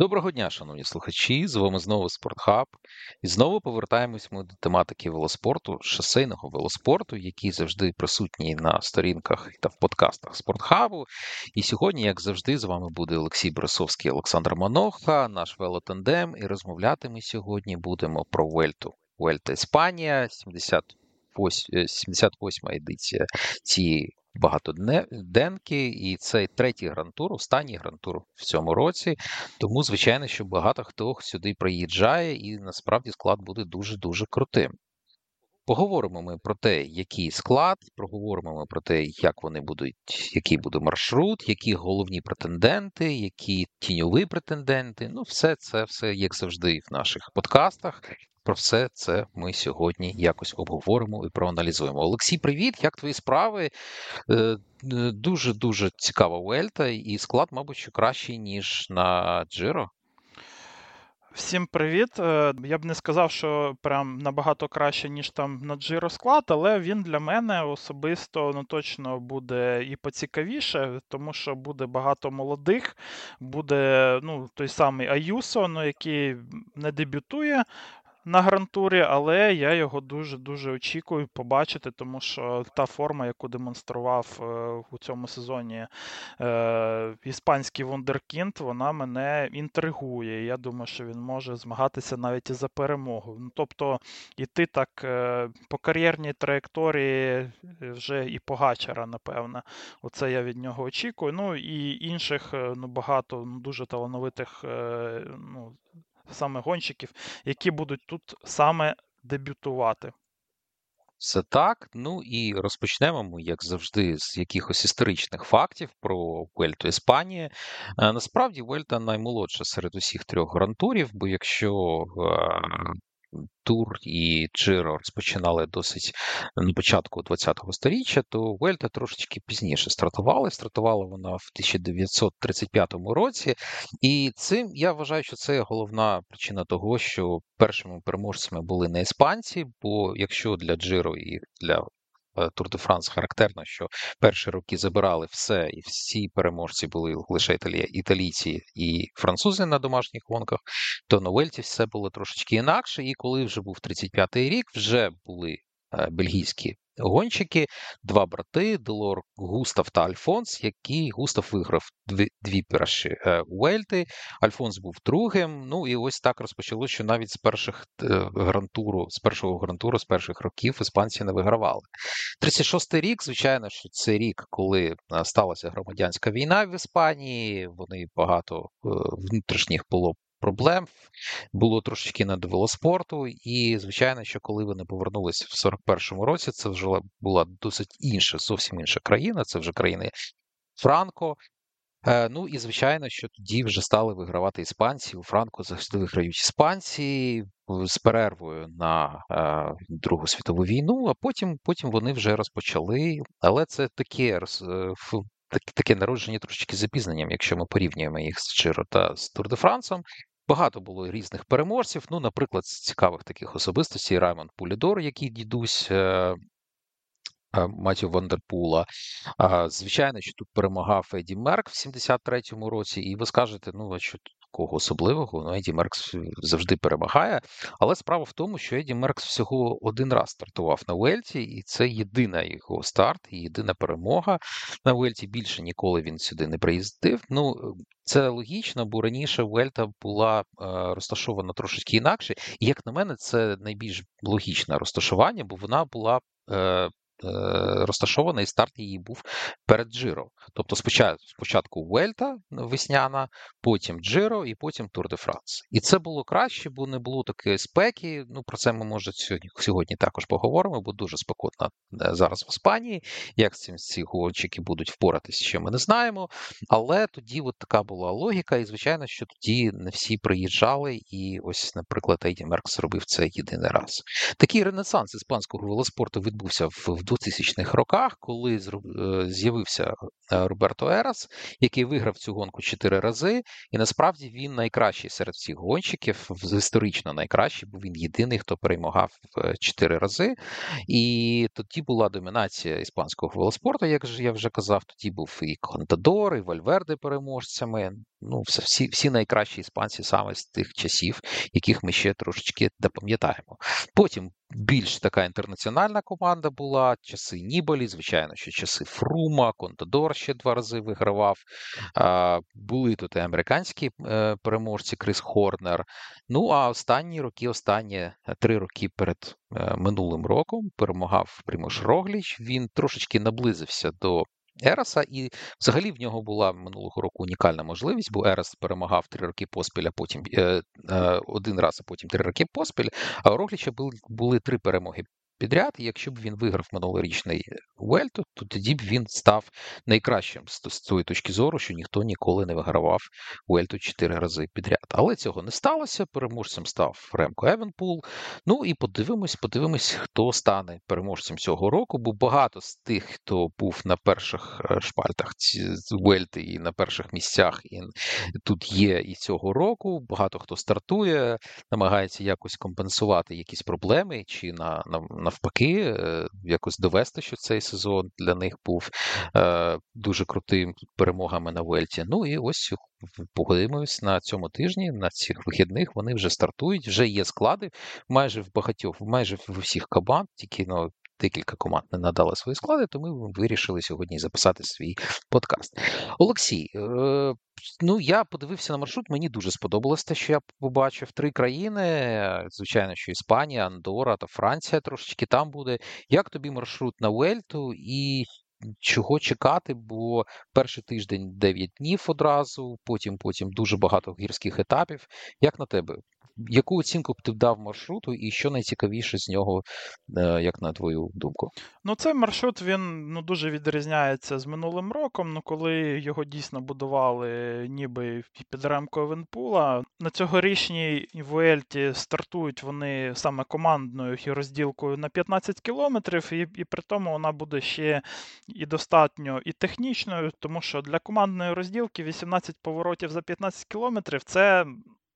Доброго дня, шановні слухачі! З вами знову Спортхаб. І знову повертаємось ми до тематики велоспорту, шосейного велоспорту, який завжди присутній на сторінках та в подкастах Спортхабу. І сьогодні, як завжди, з вами буде Олексій Брисовський, Олександр Маноха, наш велотандем. І розмовляти ми сьогодні будемо про Вельту. Вельта Іспанія, 78, 78 едиція цієї багатоденки, і це третій грантур, останній грантур в цьому році. Тому, звичайно, що багато хто сюди приїжджає, і насправді склад буде дуже-дуже крутим. Поговоримо ми про те, який склад, проговоримо ми про те, як вони будуть, який буде маршрут, які головні претенденти, які тіньові претенденти. Ну, все це все як завжди в наших подкастах. Про все це ми сьогодні якось обговоримо і проаналізуємо. Олексій, привіт! Як твої справи? Дуже дуже цікава Вельта, і склад, мабуть, що кращий, ніж на Джиро. Всім привіт. Е, я б не сказав, що прям набагато краще, ніж там на Джиро склад, але він для мене особисто ну, точно буде і поцікавіше, тому що буде багато молодих, буде ну, той самий Аюсо, ну, який не дебютує на грантурі, але я його дуже-дуже очікую побачити, тому що та форма, яку демонстрував е, у цьому сезоні е, іспанський Вундеркінд, вона мене інтригує. Я думаю, що він може змагатися навіть і за перемогу. Ну, Тобто іти так е, по кар'єрній траєкторії вже і Погачара, напевно. Оце я від нього очікую. Ну і інших ну, багато ну, дуже талановитих ну, саме гонщиків, які будуть тут саме дебютувати. Це так. Ну і розпочнемо ми, як завжди, з якихось історичних фактів про Вельту Іспанії. Е, насправді, Вельта наймолодша серед усіх трьох грантурів, бо якщо е, Тур і Джиро розпочинали досить на початку ХХ століття, то Вельта трошечки пізніше стартувала. Стартувала вона в 1935 році, і цим я вважаю, що це головна причина того, що першими переможцями були не іспанці. Бо якщо для Джиро і для Тур де Франс характерно, що перші роки забирали все, і всі переможці були лише італія, італійці і французи на домашніх гонках, то на Вельті все було трошечки інакше. І коли вже був 35-й рік, вже були е, бельгійські гонщики, два брати Делор Густав та Альфонс, які Густав виграв дві дві перші е, Уельти. Альфонс був другим. Ну і ось так розпочалося, що навіть з перших е, грантуру, з першого грантуру, з перших років іспанці не вигравали. 36-й рік, звичайно, що це рік, коли е, сталася громадянська війна в Іспанії. Вони багато внутрішніх було проблем. Було трошечки не велоспорту, і звичайно, що коли вони повернулися в 41-му році, це вже була досить інша, зовсім інша країна. Це вже країни Франко. Е, ну і звичайно, що тоді вже стали вигравати іспанці. У Франко завжди виграють іспанці з перервою на е, Другу світову війну, а потім потім вони вже розпочали. Але це таке е, таке народження трошечки запізненням, якщо ми порівнюємо їх з Чиро та з Тур де Франсом. Багато було різних переможців. Ну, наприклад, з цікавих таких особистостей Раймонд Пулідор, який дідусь е, е, Матю Вандерпула. Звичайно, що тут перемагав Еді Мерк в 73-му році, і ви скажете, ну, що такого особливого. Ну, Еді Меркс завжди перемагає. Але справа в тому, що Еді Меркс всього один раз стартував на Уельті, і це єдина його старт, і єдина перемога на Вельті. Більше ніколи він сюди не приїздив. Ну, це логічно, бо раніше Вельта була е, розташована трошечки інакше. І як на мене, це найбільш логічне розташування, бо вона була. Е, і старт її був перед Джиро. Тобто спочатку спочатку Вельта весняна, потім Джиро і потім Тур де Франс. І це було краще, бо не було такої спеки. Ну про це ми може сьогодні також поговоримо, бо дуже спекотно е, зараз в Іспанії. Як з цим ці гонщики будуть впоратися, ще ми не знаємо. Але тоді от така була логіка, і звичайно, що тоді не всі приїжджали, і ось, наприклад, Ейді Меркс зробив це єдиний раз. Такий ренесанс іспанського велоспорту відбувся в 2000-х роках, коли е, з'явився е, Роберто Ерас, який виграв цю гонку чотири рази, і насправді він найкращий серед всіх гонщиків, історично найкращий, бо він єдиний, хто перемагав е, чотири рази. І тоді була домінація іспанського велоспорту, як я вже казав, тоді був і Контадор, і Вальверде переможцями. Ну, всі всі найкращі іспанці саме з тих часів, яких ми ще трошечки пам'ятаємо. Потім більш така інтернаціональна команда була, часи Ніболі, звичайно, що часи Фрума, Контадор ще два рази вигравав. Були тут і американські е, переможці Крис Хорнер. Ну а останні роки, останні е, три роки перед е, минулим роком перемагав Примуш Рогліч. Він трошечки наблизився до Ереса, і взагалі в нього була минулого року унікальна можливість, бо Ерес перемагав три роки поспіль, а потім е, е, один раз, а потім три роки поспіль. А у Рогліча були, були три перемоги підряд. І якщо б він виграв минулорічний Уельту, то тоді б він став найкращим з цієї точки зору, що ніхто ніколи не вигравав Уельту чотири рази підряд. Але цього не сталося. Переможцем став Ремко Евенпул. Ну і подивимось, подивимось, хто стане переможцем цього року. Бо багато з тих, хто був на перших е, шпальтах Уельти і на перших місцях, і тут є і цього року. Багато хто стартує, намагається якось компенсувати якісь проблеми чи на, на навпаки, е, якось довести, що цей сезон для них був е, дуже крутим перемогами на Вельті. Ну і ось погодимось на цьому тижні, на цих вихідних вони вже стартують, вже є склади майже в багатьох, майже в усіх команд, тільки ну, декілька команд не надали свої склади, то ми вирішили сьогодні записати свій подкаст. Олексій, е, ну я подивився на маршрут, мені дуже сподобалось те, що я побачив три країни. Звичайно, що Іспанія, Андора та Франція трошечки там буде. Як тобі маршрут на Вельту і чого чекати? Бо перший тиждень 9 днів одразу, потім потім дуже багато гірських етапів. Як на тебе? Яку оцінку б ти дав маршруту, і що найцікавіше з нього, е, як на твою думку? Ну, цей маршрут він ну, дуже відрізняється з минулим роком. Ну, коли його дійсно будували ніби під рамкою Венпула. На цьогорічній Вуельті стартують вони саме командною розділкою на 15 кілометрів, і, і при тому вона буде ще і достатньо і технічною, тому що для командної розділки 18 поворотів за 15 кілометрів це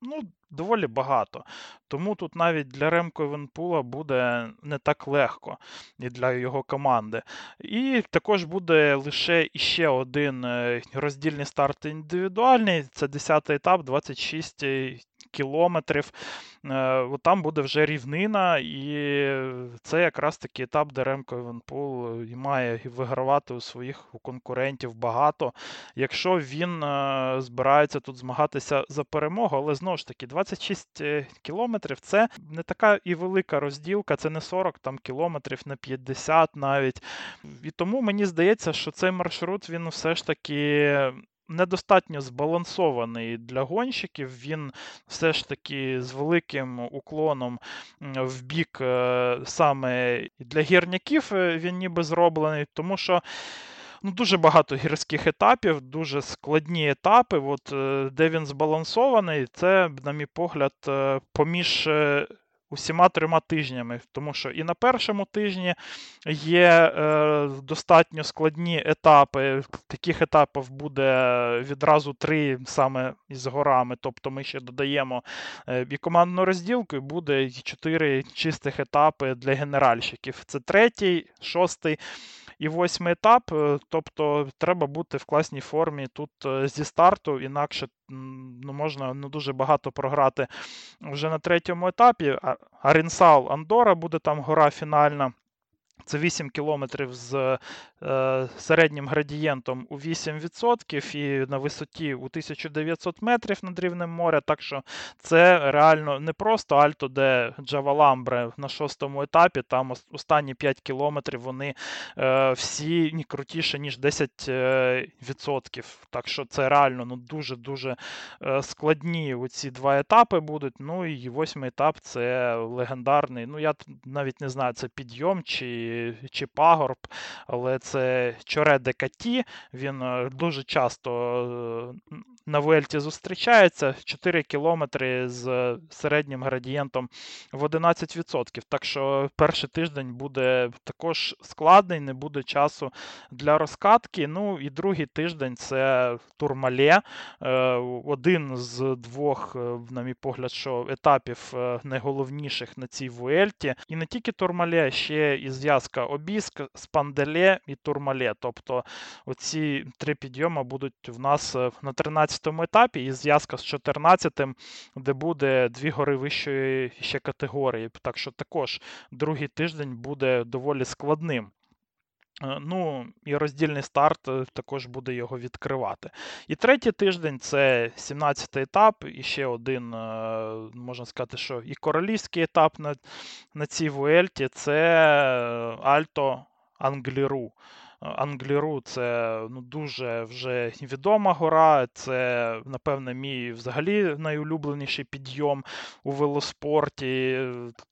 ну, доволі багато. Тому тут навіть для Ремко Венпула буде не так легко і для його команди. І також буде лише іще один е, роздільний старт індивідуальний. Це 10-й етап, 26 кілометрів. Е, там буде вже рівнина, і це якраз таки етап, де Ремко Івенпул е, має вигравати у своїх конкурентів багато. Якщо він е, збирається тут змагатися за перемогу, але знову ж таки, 26 кілометрів це не така і велика розділка, це не 40 там кілометрів, не 50 навіть. І тому мені здається, що цей маршрут він все ж таки недостатньо збалансований для гонщиків. Він все ж таки з великим уклоном в бік е, саме для гірняків е, він ніби зроблений, тому що. Ну, Дуже багато гірських етапів, дуже складні етапи. От, е, Де він збалансований, це, на мій погляд, поміж усіма трьома тижнями, тому що і на першому тижні є е, достатньо складні етапи. Таких етапів буде відразу три саме із горами. Тобто ми ще додаємо е, і командну розділку, і буде чотири чистих етапи для генеральщиків. Це третій, шостий і восьмий етап. Е, тобто треба бути в класній формі тут е, зі старту, інакше ну, можна ну, дуже багато програти вже на третьому етапі. Арінсал Андора буде там гора фінальна. Це 8 кілометрів з е, середнім градієнтом у 8% і на висоті у 1900 метрів над рівнем моря. Так що це реально не просто Альто, де Джаваламбре на шостому етапі. Там останні 5 кілометрів вони е, всі крутіше, ніж 10%. Е, так що це реально ну, дуже-дуже е, складні ці два етапи будуть. Ну і восьмий етап це легендарний. Ну, я навіть не знаю, це підйом чи чи пагорб, але це Чоре Декаті. Він е, дуже часто е, на Вельті зустрічається 4 кілометри з середнім градієнтом в 11%. Так що перший тиждень буде також складний, не буде часу для розкатки. Ну і другий тиждень це Турмале, е, один з двох, на мій погляд, що етапів найголовніших на цій Вуельті. І не тільки Турмале, ще і зв'язка зв'язка Обіск, Спанделе і Турмале. Тобто оці три підйоми будуть в нас е, на 13 13-му етапі, і зв'язка з 14-тим, де буде дві гори вищої ще категорії. Так що також другий тиждень буде доволі складним. Е, ну, і роздільний старт е, також буде його відкривати. І третій тиждень це 17-й етап, і ще один, е, можна сказати, що і королівський етап на на цій Вуельті це Альто Англіру. Англіру це ну, дуже вже відома гора. Це, напевне, мій взагалі найулюбленіший підйом у велоспорті.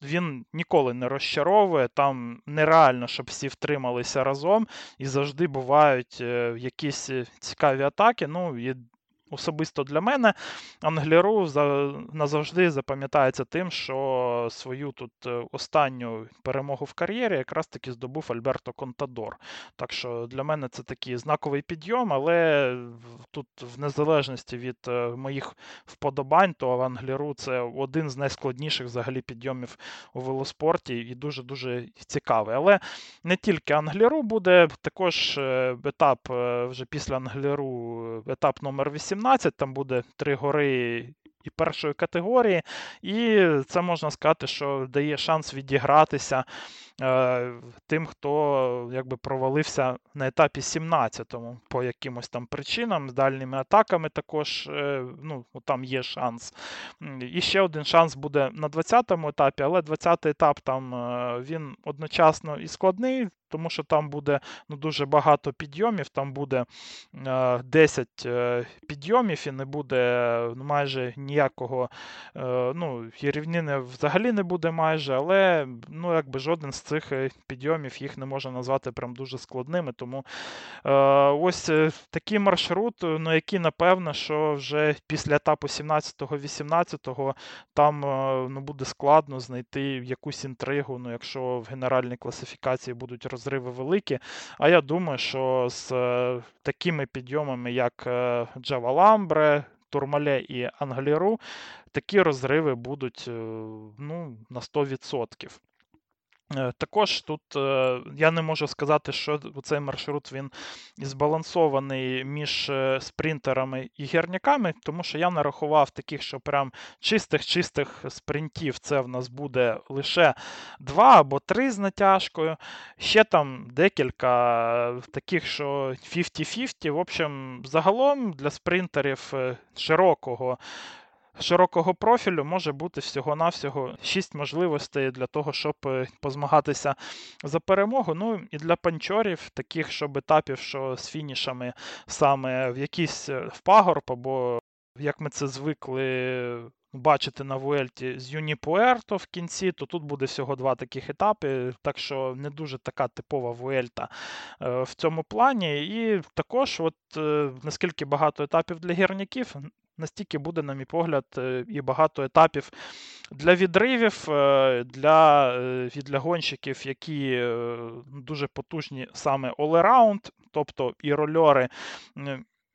Він ніколи не розчаровує. Там нереально, щоб всі втрималися разом, і завжди бувають е, якісь цікаві атаки. Ну, і особисто для мене Англіру назавжди запам'ятається тим, що свою тут е, останню перемогу в кар'єрі якраз таки здобув Альберто Контадор. Так що для мене це такий знаковий підйом, але тут, в незалежності від е, моїх вподобань, то Англіру це один з найскладніших взагалі підйомів у велоспорті і дуже-дуже цікавий. Але не тільки Англіру буде, також е, етап вже після Англіру, етап номер 18. 17, там буде три гори і першої категорії, і це можна сказати, що дає шанс відігратися е, тим, хто якби провалився на етапі 17-му по якимось там причинам, з дальніми атаками також е, ну, там є шанс. І ще один шанс буде на 20-му етапі, але 20-й етап там е, він одночасно і складний тому що там буде ну, дуже багато підйомів, там буде е, 10 е, підйомів і не буде ну, майже ніякого е, ну, і рівнини взагалі не буде майже, але ну, якби жоден з цих е, підйомів їх не можна назвати прям дуже складними. Тому е, ось е, такий маршрут, ну, який, напевно, що вже після етапу 17-18 там ну, буде складно знайти якусь інтригу, ну, якщо в генеральній класифікації будуть роз розриви великі. А я думаю, що з е, такими підйомами, як Java Lambre, Турмале і Англіру, такі розриви будуть е, ну, на 100%. Е, також тут е, я не можу сказати, що цей маршрут він збалансований між е, спринтерами і гірниками, тому що я нарахував таких, що прям чистих-чистих спринтів це в нас буде лише два або три з натяжкою. Ще там декілька таких, що 50-50. В общем, загалом для спринтерів широкого широкого профілю може бути всього-навсього 6 можливостей для того, щоб е, позмагатися за перемогу. Ну і для панчорів, таких щоб етапів, що з фінішами саме в якийсь е, в пагорб, або як ми це звикли. Бачити на Вуельті з Юніпуерто в кінці, то тут буде всього два таких етапи, так що не дуже така типова Вуельта е, в цьому плані. І також, от наскільки багато етапів для гірників, настільки буде, на мій погляд, е, і багато етапів для відривів, е, для е, для гонщиків, які дуже потужні саме all-around, тобто і рольори.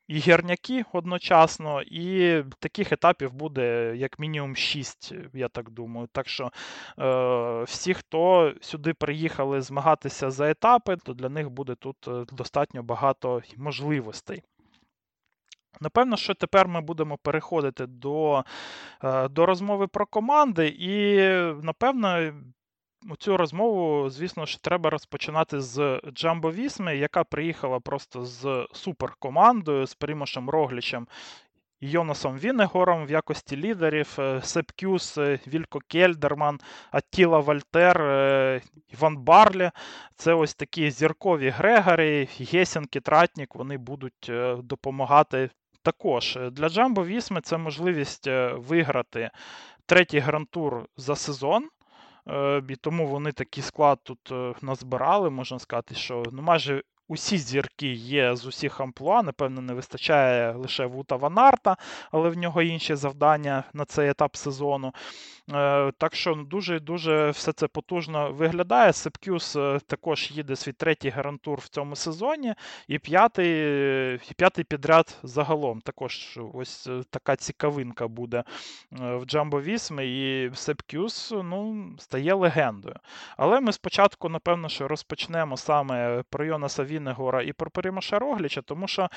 І гірняки одночасно, і таких етапів буде як мінімум 6, я так думаю. Так що е, всі, хто сюди приїхали змагатися за етапи, то для них буде тут достатньо багато можливостей. Напевно, що тепер ми будемо переходити до е, до розмови про команди, і, напевно, цю розмову, звісно ж, треба розпочинати з Джамбо Вісми, яка приїхала просто з суперкомандою, з Примошем Роглічем Йонасом Вінегором в якості лідерів, е, Сепкюс, е, Вілько Кельдерман, Аттіла Вальтер, Іван Барлі. Це ось такі зіркові Грегорі, Гесінки, Тратнік, вони будуть допомагати також е, для Джамбо Вісми це можливість е, виграти третій грантур за сезон. Е, і тому вони такий склад тут назбирали. Можна сказати, що ну, майже усі зірки є з усіх амплуа. Напевно, не вистачає лише Вута Ванарта, але в нього інші завдання на цей етап сезону. Е, так що ну, дуже дуже все це потужно виглядає. Сепкюс е, також їде свій третій гарантур в цьому сезоні, і п'ятий п'ятий підряд загалом. Також ось е, така цікавинка буде в Джамбо Вісми, і Сепкюс ну, стає легендою. Але ми спочатку, напевно, що розпочнемо саме про Йонаса Вінегора і про Перемоша Рогліча, тому що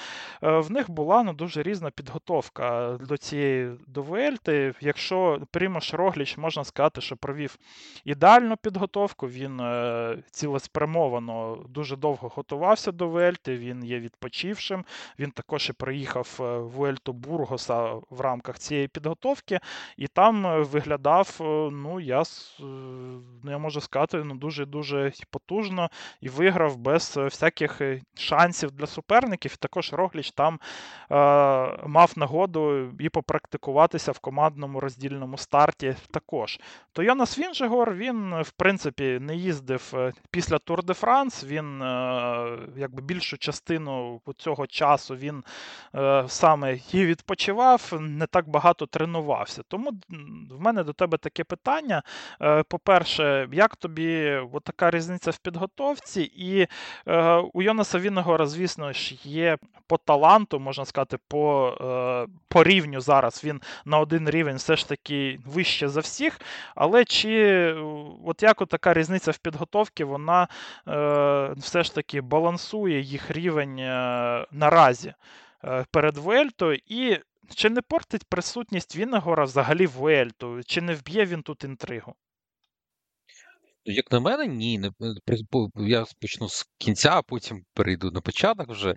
в них була ну, дуже різна підготовка до цієї до Вельти. Якщо Примаш Рогліч, можна сказати, що провів ідеальну підготовку, він е, цілеспрямовано дуже довго готувався до Вельти, він є відпочившим. Він також і приїхав е, в Вельту Бургоса в рамках цієї підготовки, і там е, виглядав, ну, я ну, я можу сказати, ну, дуже-дуже потужно і виграв без всяких шансів для суперників. І також Рогліч там е, мав нагоду і попрактикуватися в командному роздільному старті також. То Йонас Вінжегор, він, в принципі, не їздив е, після Тур де Франс. Він е, якби більшу частину цього часу він е, саме і відпочивав, не так багато тренувався. Тому в мене до тебе таке питання. По-перше, як тобі така різниця в підготовці? І у Йонаса Вінегора, звісно ж, є по таланту, можна сказати, по по рівню зараз він на один рівень все ж таки вище за всіх. Але чи от як така різниця в підготовці, вона е, все ж таки балансує їх рівень е, наразі е, перед Вельто, і чи не портить присутність Віннегора взагалі Вельту, чи не вб'є він тут інтригу? Як на мене, ні. Не, я почну з кінця, а потім перейду на початок вже. Е,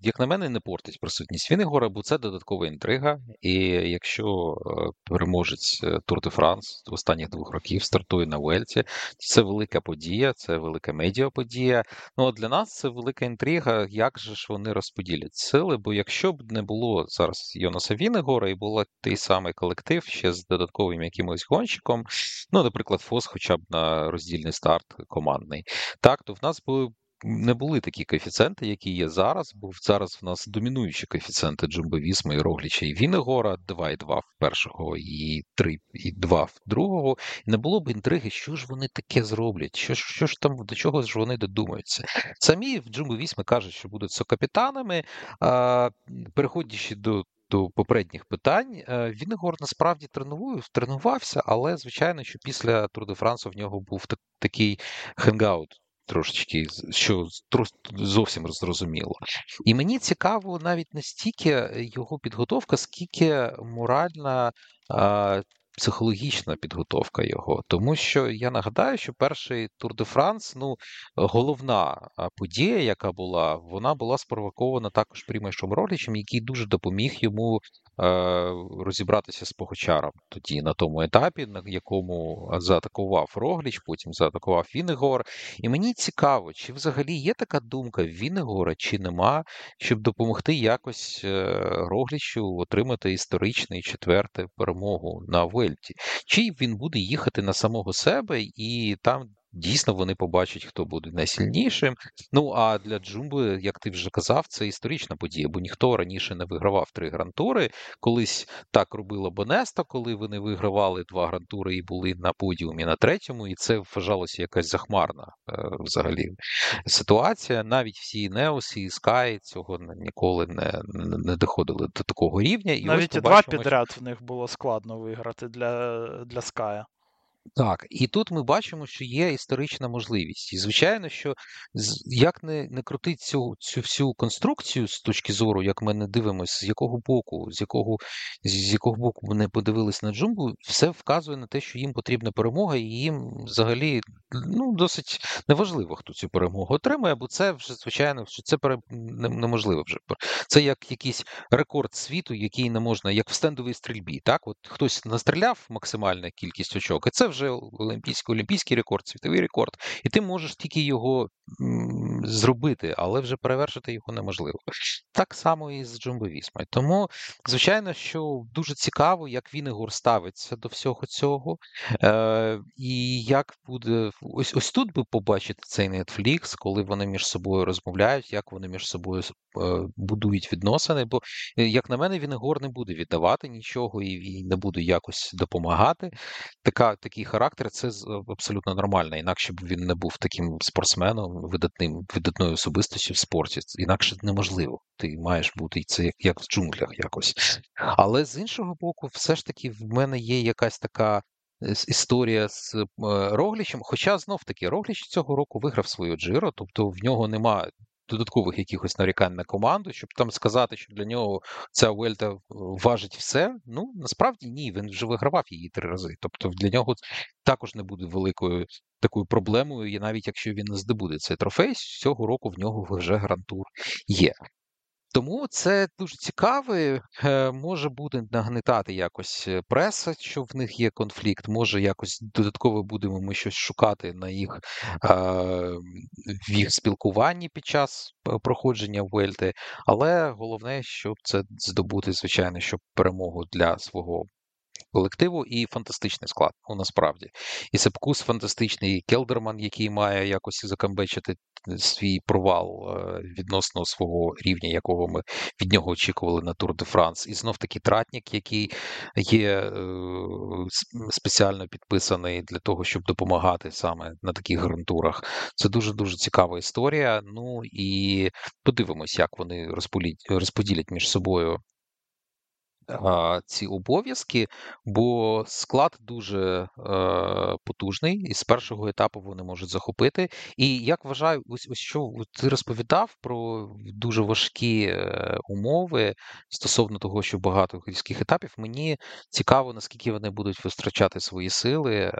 як на мене, не портить присутність Віннегора, бо це додаткова інтрига. І якщо е, переможець Тур де Франс останніх двох років стартує на Вельці, це велика подія, це велика медіаподія. Ну а для нас це велика інтрига, як же ж вони розподілять сили. Бо якщо б не було зараз Йонаса Віннегора і був той самий колектив ще з додатковим якимось гонщиком, ну, наприклад, Фос, хоча б на роздільний старт командний. Так, то в нас були. Не були такі коефіцієнти, які є зараз, бо зараз в нас домінуючі коефіцієнти Джумбовізму і Рогліча і Вінегора, 2,2 в першого і 3,2 в другого. Не було б інтриги, що ж вони таке зроблять, що що ж там до чого ж вони додумаються. Самі в Джумбо-Візмі кажуть, що будуть сокапітанами, переходячи до до попередніх питань. Е, Вінегор насправді тренував, тренувався, але звичайно, що після Тур де Франсу в нього був так, такий hangout. Трошечки, що зовсім зрозуміло. І мені цікаво навіть не стільки його підготовка, скільки моральна психологічна підготовка його, тому що я нагадаю, що перший Тур де Франс, ну головна подія, яка була, вона була спровокована також Прімайшом Ролічем, який дуже допоміг йому розібратися з Погочаром тоді на тому етапі, на якому заатакував Рогліч, потім заатакував Вінегор. І мені цікаво, чи взагалі є така думка Вінегора, чи нема, щоб допомогти якось е, Роглічу отримати історичний четвертий перемогу на Вельті, чи він буде їхати на самого себе і там Дійсно, вони побачать, хто буде найсильнішим. Ну а для Джумби, як ти вже казав, це історична подія, бо ніхто раніше не вигравав три грантури. Колись так робила Бонеста, коли вони вигравали два грантури і були на подіумі на третьому, і це вважалося якась захмарна е, взагалі ситуація. Навіть всі Неосі і Скай цього ніколи не не доходили до такого рівня. І Навіть ось два підряд в них було складно виграти для, для Ская. Так, і тут ми бачимо, що є історична можливість. І, звичайно, що як не не крутить цю цю всю конструкцію з точки зору, як ми не дивимося, з якого боку, з якого з якого боку вони подивились на джумбу, все вказує на те, що їм потрібна перемога, і їм взагалі ну, досить неважливо, хто цю перемогу отримає, бо це вже, звичайно, що це пере... неможливо вже. Це як якийсь рекорд світу, який не можна, як в стендовій стрільбі. Так, от хтось настріляв максимальну кількість очок, і це вже олімпійський олімпійський рекорд, світовий рекорд, і ти можеш тільки його зробити, але вже перевершити його неможливо. Так само і з Джумбо Вісмою. Тому, звичайно, що дуже цікаво, як Вінегор ставиться до всього цього. Е, І як буде ось ось тут би побачити цей Netflix, коли вони між собою розмовляють, як вони між собою е, будують відносини. Бо, е, як на мене, Вінегор не буде віддавати нічого і, і не буде якось допомагати. Така, Такий характер це абсолютно нормально. Інакше б він не був таким спортсменом, видатним, видатною особистості в спорті. Інакше неможливо. Ти маєш бути це як, як в джунглях якось. Але з іншого боку, все ж таки в мене є якась така. Е, історія з е, Роглічем, хоча знов таки Рогліч цього року виграв свою джиро, тобто в нього немає додаткових якихось нарікань на команду, щоб там сказати, що для нього ця Уельта важить все. Ну насправді ні, він вже вигравав її три рази. Тобто для нього також не буде великою такою проблемою, і навіть якщо він не здобуде цей трофей, цього року в нього вже грантур є. Тому це дуже цікаве, може буде нагнетати якось е, преса, що в них є конфлікт, може якось додатково будемо ми щось шукати на їх в їх спілкуванні під час проходження Вельти. Але головне, щоб це здобути, звичайно, щоб перемогу для свого колективу і фантастичний склад. Ну насправді. І Сепкус фантастичний, і Келдерман, який має якось закамбечити свій провал е, відносно свого рівня, якого ми від нього очікували на Тур де Франс. І знов таки Тратнік, який є е, спеціально підписаний для того, щоб допомагати саме на таких грантурах. Це дуже дуже цікава історія. Ну і подивимось, як вони розподілять між собою ці обов'язки, бо склад дуже е, потужний, і з першого етапу вони можуть захопити. І як вважаю, ось ось що ти розповідав про дуже важкі е, умови стосовно того, що багато гірських етапів, мені цікаво, наскільки вони будуть витрачати свої сили е,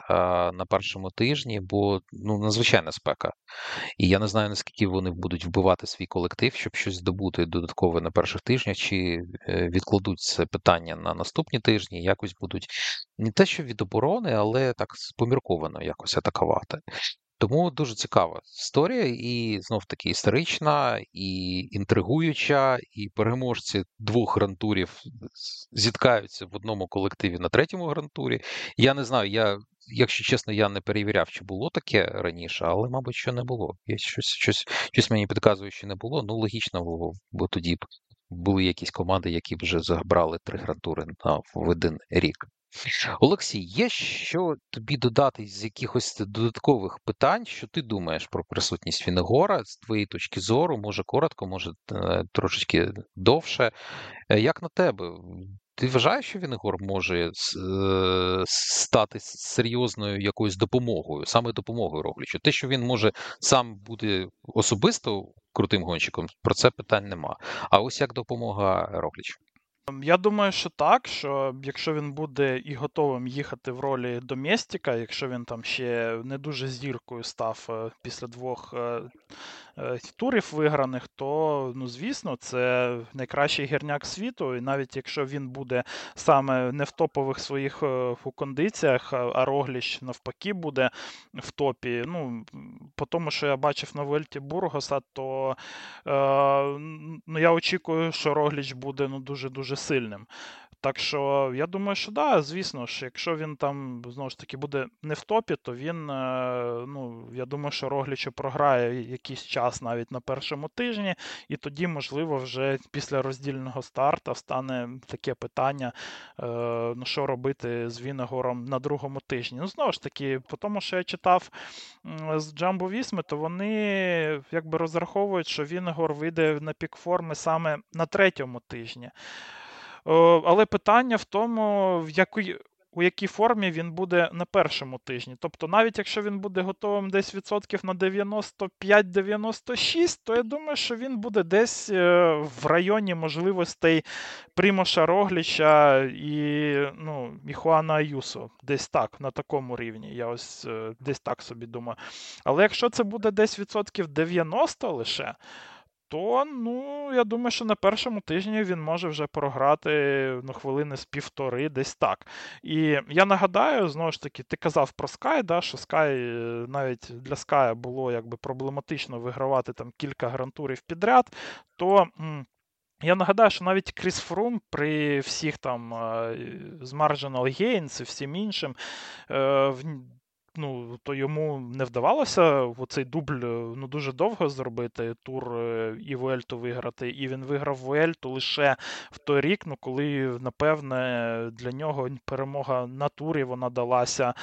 на першому тижні, бо ну надзвичайна спека. І я не знаю, наскільки вони будуть вбивати свій колектив, щоб щось здобути додаткове на перших тижнях, чи відкладуть це питання на наступні тижні, якось будуть не те, що від оборони, але так помірковано якось атакувати. Тому дуже цікава історія, і знов таки історична, і інтригуюча, і переможці двох грантурів зіткаються в одному колективі на третьому грантурі. Я не знаю, я, якщо чесно, я не перевіряв, чи було таке раніше, але, мабуть, що не було. Я щось щось, щось мені підказує, що не було. Ну, логічно було, бо тоді б були якісь команди, які вже забрали три грантури на в один рік. Олексій, є що тобі додати з якихось додаткових питань, що ти думаєш про присутність Фінегора з твоєї точки зору, може коротко, може е, трошечки довше. Е, як на тебе? Ти вважаєш, що Вінегор може е, стати серйозною якоюсь допомогою, саме допомогою Роглічу? Те, що він може сам бути особисто крутим гонщиком, про це питань нема. А ось як допомога Роглічу? Ем, я думаю, що так, що якщо він буде і готовим їхати в ролі доместіка, якщо він там ще не дуже зіркою став е, після двох е, турів виграних, то, ну, звісно, це найкращий гірняк світу. І навіть якщо він буде саме не в топових своїх у кондиціях, а Рогліч навпаки буде в топі. Ну, по тому, що я бачив на Вельті Бургоса, то е, ну, я очікую, що Рогліч буде ну, дуже-дуже сильним. Так що я думаю, що да, звісно ж, якщо він там знову ж таки буде не в топі, то він, е, ну, я думаю, що Роглічу програє якийсь час навіть на першому тижні, і тоді, можливо, вже після роздільного старта стане таке питання, е, ну що робити з Вінегором на другому тижні. Ну, знову ж таки, по тому, що я читав з Джамбо Вісми, то вони якби розраховують, що Вінегор вийде на пік форми саме на третьому тижні. Але питання в тому, в якій, у якій формі він буде на першому тижні. Тобто, навіть якщо він буде готовим десь відсотків на 95-96, то я думаю, що він буде десь е, в районі можливостей Примоша Рогліча і ну, і Хуана Аюсо. Десь так, на такому рівні. Я ось е, десь так собі думаю. Але якщо це буде десь відсотків 90 лише то ну, я думаю, що на першому тижні він може вже програти ну, хвилини з півтори, десь так. І я нагадаю, знову ж таки, ти казав про Sky, да, що Sky е, навіть для Sky було якби проблематично вигравати там кілька грантурів підряд, то. Я нагадаю, що навіть Кріс Фрум при всіх там з Marginal Gains і всім іншим, е, ну, то йому не вдавалося в цей дубль ну, дуже довго зробити тур е, і Вуельту виграти. І він виграв Вуельту лише в той рік, ну, коли, напевне, для нього перемога на турі вона далася.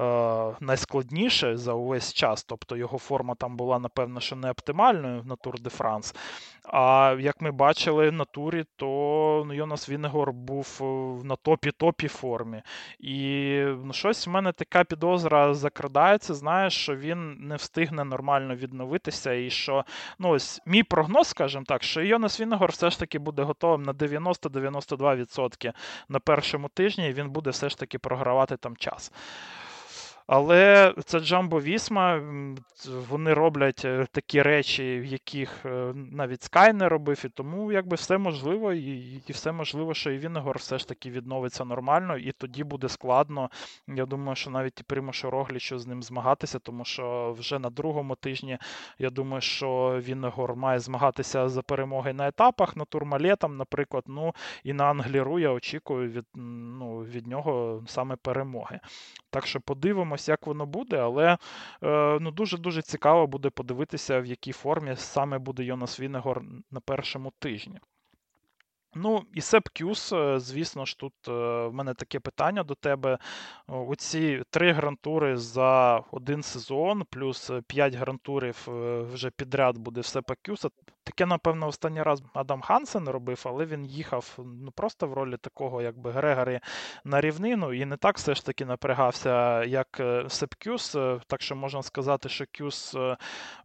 Е, найскладніше за увесь час. Тобто його форма там була, напевно, що не оптимальною на Тур де Франс. А як ми бачили на турі, то ну, Йонас Вінегор був е, на топі-топі формі. І ну, щось в мене така підозра закрадається, знаєш, що він не встигне нормально відновитися. І що, ну ось мій прогноз, скажімо так, що Йонас Вінегор все ж таки буде готовим на 90-92% на першому тижні, і він буде все ж таки програвати там час. Але це Джамбо Вісма, вони роблять е, такі речі, в яких е, навіть Sky не робив, і тому якби все можливо, і і все можливо, що і Вінегор все ж таки відновиться нормально, і тоді буде складно. Я думаю, що навіть і Примошу Роглічу з ним змагатися, тому що вже на другому тижні я думаю, що Вінегор має змагатися за перемоги на етапах, на турмалетам, наприклад. Ну і на Англіру я очікую від, ну, від нього саме перемоги. Так що подивимось, як воно буде, але е, ну, дуже-дуже цікаво буде подивитися, в якій формі саме буде Йонас Вінегор на першому тижні. Ну, і Сеп Кюс, е, звісно ж, тут е, в мене таке питання до тебе. Оці три грантури за один сезон, плюс п'ять грантурів вже підряд буде в Сепа Кюса. Таке, напевно, останній раз Адам Хансен робив, але він їхав ну, просто в ролі такого, якби Грегорі на рівнину, і не так все ж таки напрягався, як е, Сеп Кюс. Е, так що можна сказати, що Кюс е,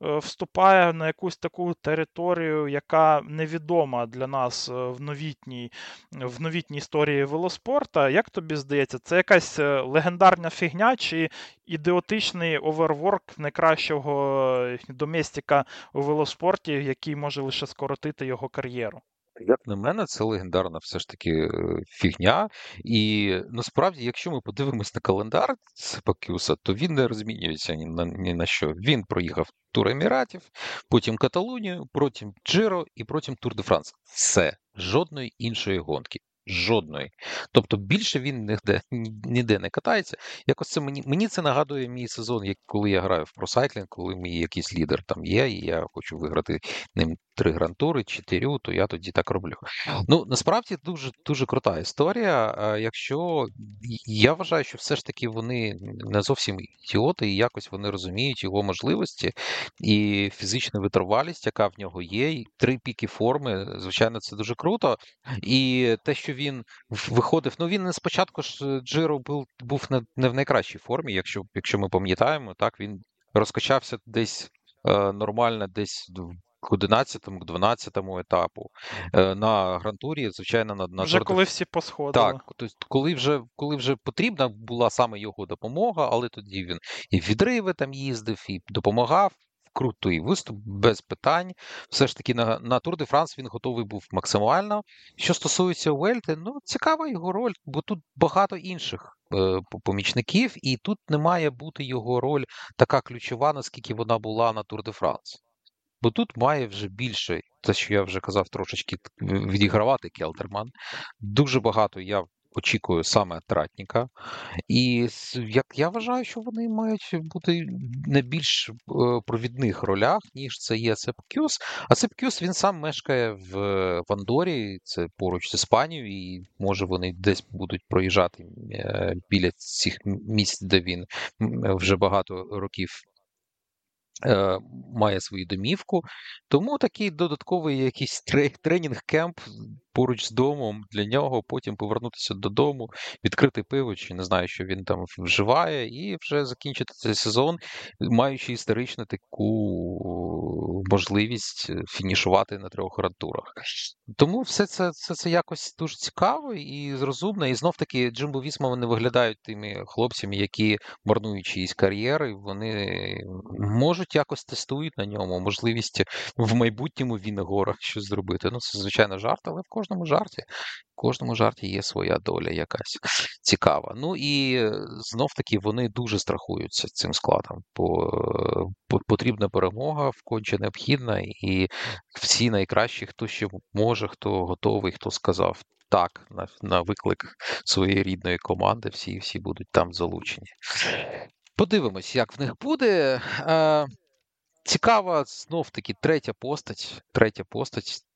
вступає на якусь таку територію, яка невідома для нас в новітній в новітній історії велоспорта. Як тобі здається, це якась легендарна фігня, чи ідеотичний оверворк найкращого доместика у велоспорті, який може лише скоротити його кар'єру. Як на мене, це легендарна все ж таки е, фігня. І насправді, якщо ми подивимось на календар Сепакюса, то він не розмінюється ні на ні на що. Він проїхав Тур Еміратів, потім Каталунію, потім Джиро і потім Тур де Франс. Все, жодної іншої гонки. Жодної. Тобто більше він ніде ніде не катається. Якось це мені мені це нагадує мій сезон, як коли я граю в просайклінг, коли мій якийсь лідер там є, і я хочу виграти ним три грантури, чотирю, то я тоді так роблю. Ну насправді дуже дуже крута історія. Якщо я вважаю, що все ж таки вони не зовсім ідіоти, і якось вони розуміють його можливості і фізичну витривалість, яка в нього є, і три піки форми. Звичайно, це дуже круто. І те, що він виходив, ну він не спочатку ж Джиро був був не, не в найкращій формі, якщо якщо ми пам'ятаємо, так він розкачався десь е, нормально, десь к 11-12 етапу. Е, на грантурі, звичайно, на на вже коли всі посходили. Так, тобто, коли вже коли вже потрібна була саме його допомога, але тоді він і в відриви там їздив, і допомагав. Крутий виступ без питань. Все ж таки на на Тур де Франс він готовий був максимально. Що стосується Уельти, ну цікава його роль, бо тут багато інших е, помічників, і тут не має бути його роль така ключова, наскільки вона була на Тур де Франс. Бо тут має вже більше, те, що я вже казав, трошечки відігравати Келтерман. Дуже багато я очікую саме Тратніка. І як я вважаю, що вони мають бути на більш е, провідних ролях, ніж це є Цепкюс. А Цепкюс він сам мешкає в, в Андорі, це поруч з Іспанією, і може вони десь будуть проїжджати е, біля цих місць, де він вже багато років Е, має свою домівку. Тому такий додатковий якийсь тренінг-кемп поруч з домом для нього, потім повернутися додому, відкрити пиво, чи не знаю, що він там вживає, і вже закінчити цей сезон, маючи історично таку можливість фінішувати на трьох грантурах. Тому все це це, це якось дуже цікаво і зрозумно. І знов таки Джимбо Вісма вони виглядають тими хлопцями, які марнують чиїсь кар'єри, вони можуть якось тестують на ньому можливість в майбутньому Віннегора щось зробити. Ну, це звичайно жарт, але в кожному жарті. В кожному жарті є своя доля якась цікава. Ну і знов таки вони дуже страхуються цим складом. Бо потрібна перемога вконче необхідна, і всі найкращі, хто ще може, хто готовий, хто сказав так на на виклик своєї рідної команди, всі всі будуть там залучені. Подивимось, як в них буде. Е, Цікава знов таки третя постать. Третя постать.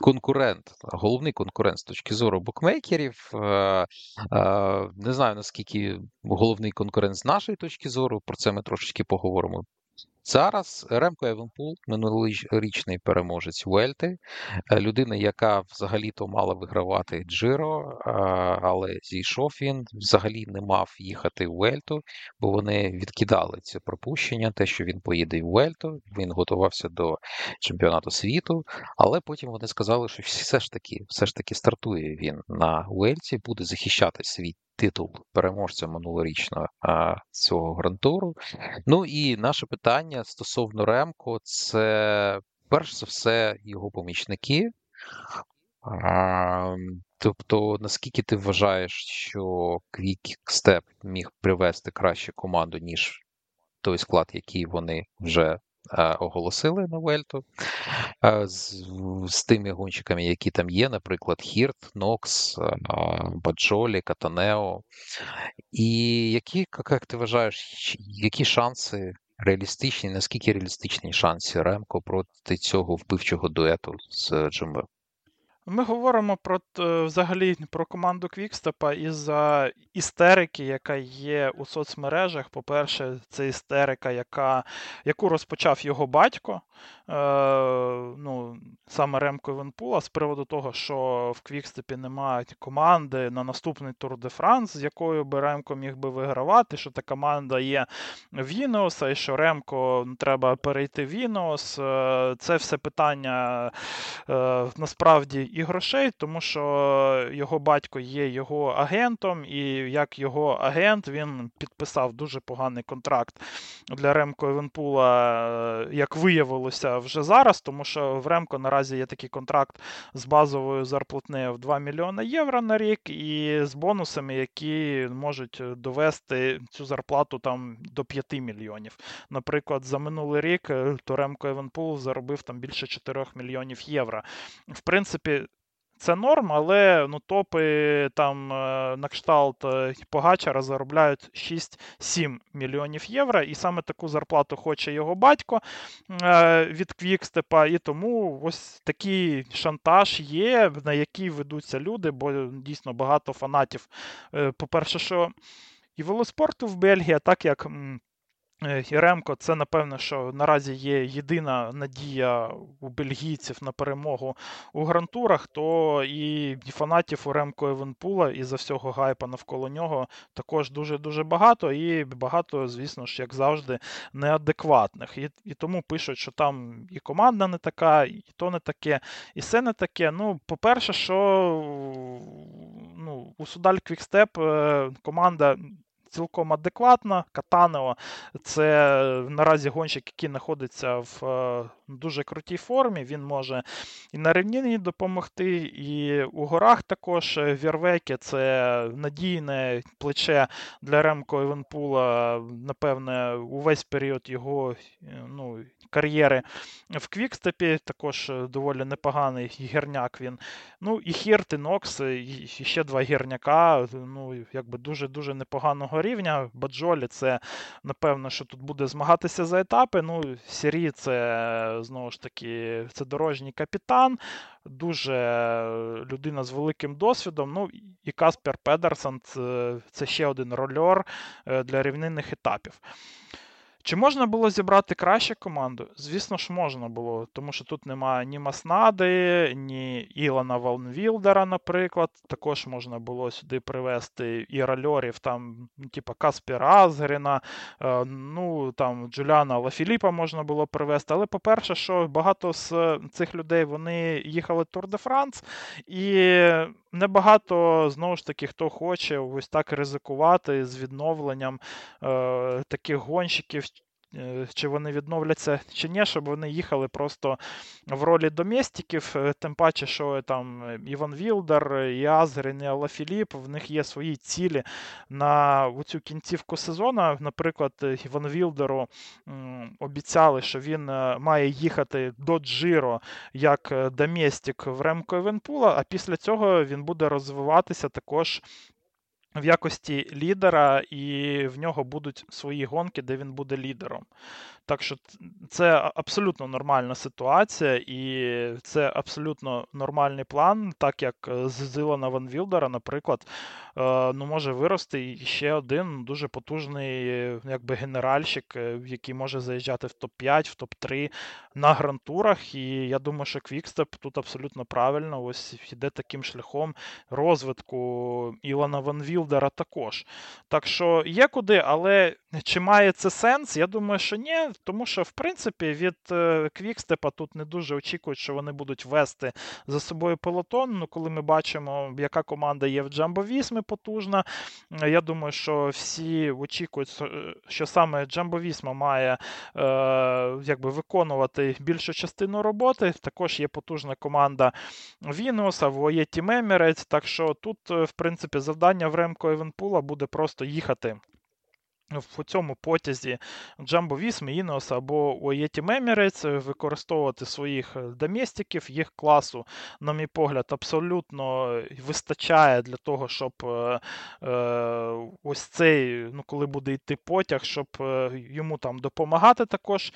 Конкурент, головний конкурент з точки зору букмекерів. Е, е, не знаю наскільки головний конкурент з нашої точки зору. Про це ми трошечки поговоримо Зараз Ремко Евенпул, минулорічний переможець Вельти, е, людина, яка взагалі-то мала вигравати Джиро, але зійшов він, взагалі не мав їхати в Вельту, бо вони відкидали це припущення, те, що він поїде в Вельту, він готувався до чемпіонату світу, але потім вони сказали, що все ж таки все ж таки стартує він на Вельті, буде захищати свій титул переможця минулорічного а, цього грантуру. Ну і наше питання стосовно Ремко, це перш за все його помічники. А, Тобто, наскільки ти вважаєш, що Квікстеп міг привести краще команду, ніж той склад, який вони вже оголосили на Вельту з, з тими гонщиками, які там є, наприклад, Хірт, Нокс, Баджолі, Катанео. І які, як ти вважаєш, які шанси реалістичні, наскільки реалістичні шанси Ремко проти цього вбивчого дуету з Джумбо? Ми говоримо про взагалі про команду Квікстепа і за істерики, яка є у соцмережах. По-перше, це істерика, яка, яку розпочав його батько, е, ну, саме Ремко Евенпула, з приводу того, що в Квікстепі немає команди на наступний Тур де Франс, з якою би Ремко міг би вигравати, що та команда є в Інеоса, і що Ремко треба перейти в Інеос. Е, це все питання е, насправді і грошей, тому що його батько є його агентом, і як його агент він підписав дуже поганий контракт для Ремко Евенпула, е, як виявилося вже зараз, тому що в Ремко наразі є такий контракт з базовою зарплатнею в 2 мільйони євро на рік, і з бонусами, які можуть довести цю зарплату там до 5 мільйонів. Наприклад, за минулий рік Торемко то Ремко Евенпул заробив там більше 4 мільйонів євро. В принципі, це норм, але ну, топи там е, на кшталт е, Погачара заробляють 6-7 мільйонів євро. І саме таку зарплату хоче його батько е, від Квікстепа. І тому ось такий шантаж є, на який ведуться люди, бо дійсно багато фанатів. По-перше, що і велоспорту в Бельгії, так як. Єремко, це напевно, що наразі є єдина надія у бельгійців на перемогу у грантурах, то і фанатів у Ремко Евенпула і за всього гайпа навколо нього також дуже-дуже багато, і багато, звісно ж, як завжди, неадекватних. І і тому пишуть, що там і команда не така, і то не таке, і все не таке. Ну, по-перше, що ну, у Судаль Квікстеп е, команда цілком адекватна. Катанео це наразі гонщик, який знаходиться в е, дуже крутій формі. Він може і на рівнині допомогти, і у горах також Вервеке це надійне плече для Ремко Евенпула, напевне, увесь період його ну, кар'єри в Квікстепі. Також доволі непоганий гірняк він. Ну і Хірт, і Нокс, і ще два гірняка. Ну, якби дуже-дуже непоганого рівня. Баджолі це, напевно, що тут буде змагатися за етапи. Ну, Сірі це знову ж таки це дорожній капітан, дуже людина з великим досвідом. Ну і Каспер Педерсон це, це ще один рольор е, для рівнинних етапів. Чи можна було зібрати краще команду? Звісно ж, можна було, тому що тут немає ні Маснади, ні Ілана Валнвілдера, наприклад. Також можна було сюди привезти і рольорів, там, ну, типу Каспіра Азгріна, е, ну там Джуліана Лафіліпа можна було привезти. Але, по-перше, що багато з цих людей вони їхали Тур де Франс, і небагато знову ж таки хто хоче ось так ризикувати з відновленням е, таких гонщиків. Е, чи вони відновляться чи ні, щоб вони їхали просто в ролі доместиків, е, тим паче, що там е, Іван Вілдер, і Азгрін, і Алафіліп, в них є свої цілі на цю кінцівку сезону. Наприклад, Іван Вілдеру обіцяли, що він має їхати до Джиро як доместик в Ремко Евенпула, а після цього він буде розвиватися також в якості лідера, і в нього будуть свої гонки, де він буде лідером. Так що це абсолютно нормальна ситуація, і це абсолютно нормальний план, так як з Ілана Ван Вілдера, наприклад, е, ну, може вирости ще один дуже потужний якби, генеральщик, е, який може заїжджати в топ-5, в топ-3 на грантурах. І я думаю, що Квікстеп тут абсолютно правильно ось йде таким шляхом розвитку Ілана Ван Вілдера також. Так що є куди, але чи має це сенс? Я думаю, що ні. Тому що, в принципі, від е, Квікстепа тут не дуже очікують, що вони будуть вести за собою пелотон. Ну, коли ми бачимо, яка команда є в Джамбо Вісми потужна. Я думаю, що всі очікують, що саме Джамбо Вісма має е, якби виконувати більшу частину роботи. Також є потужна команда Вінуса, Воєті Мемірець. Так що тут, е, в принципі, завдання в Ремко Евенпула буде просто їхати в цьому потязі Джамбо Вісми, Інос або Оєті Мемірець використовувати своїх е, доместиків, їх класу, на мій погляд, абсолютно вистачає для того, щоб е, е, ось цей, ну коли буде йти потяг, щоб е, йому там допомагати також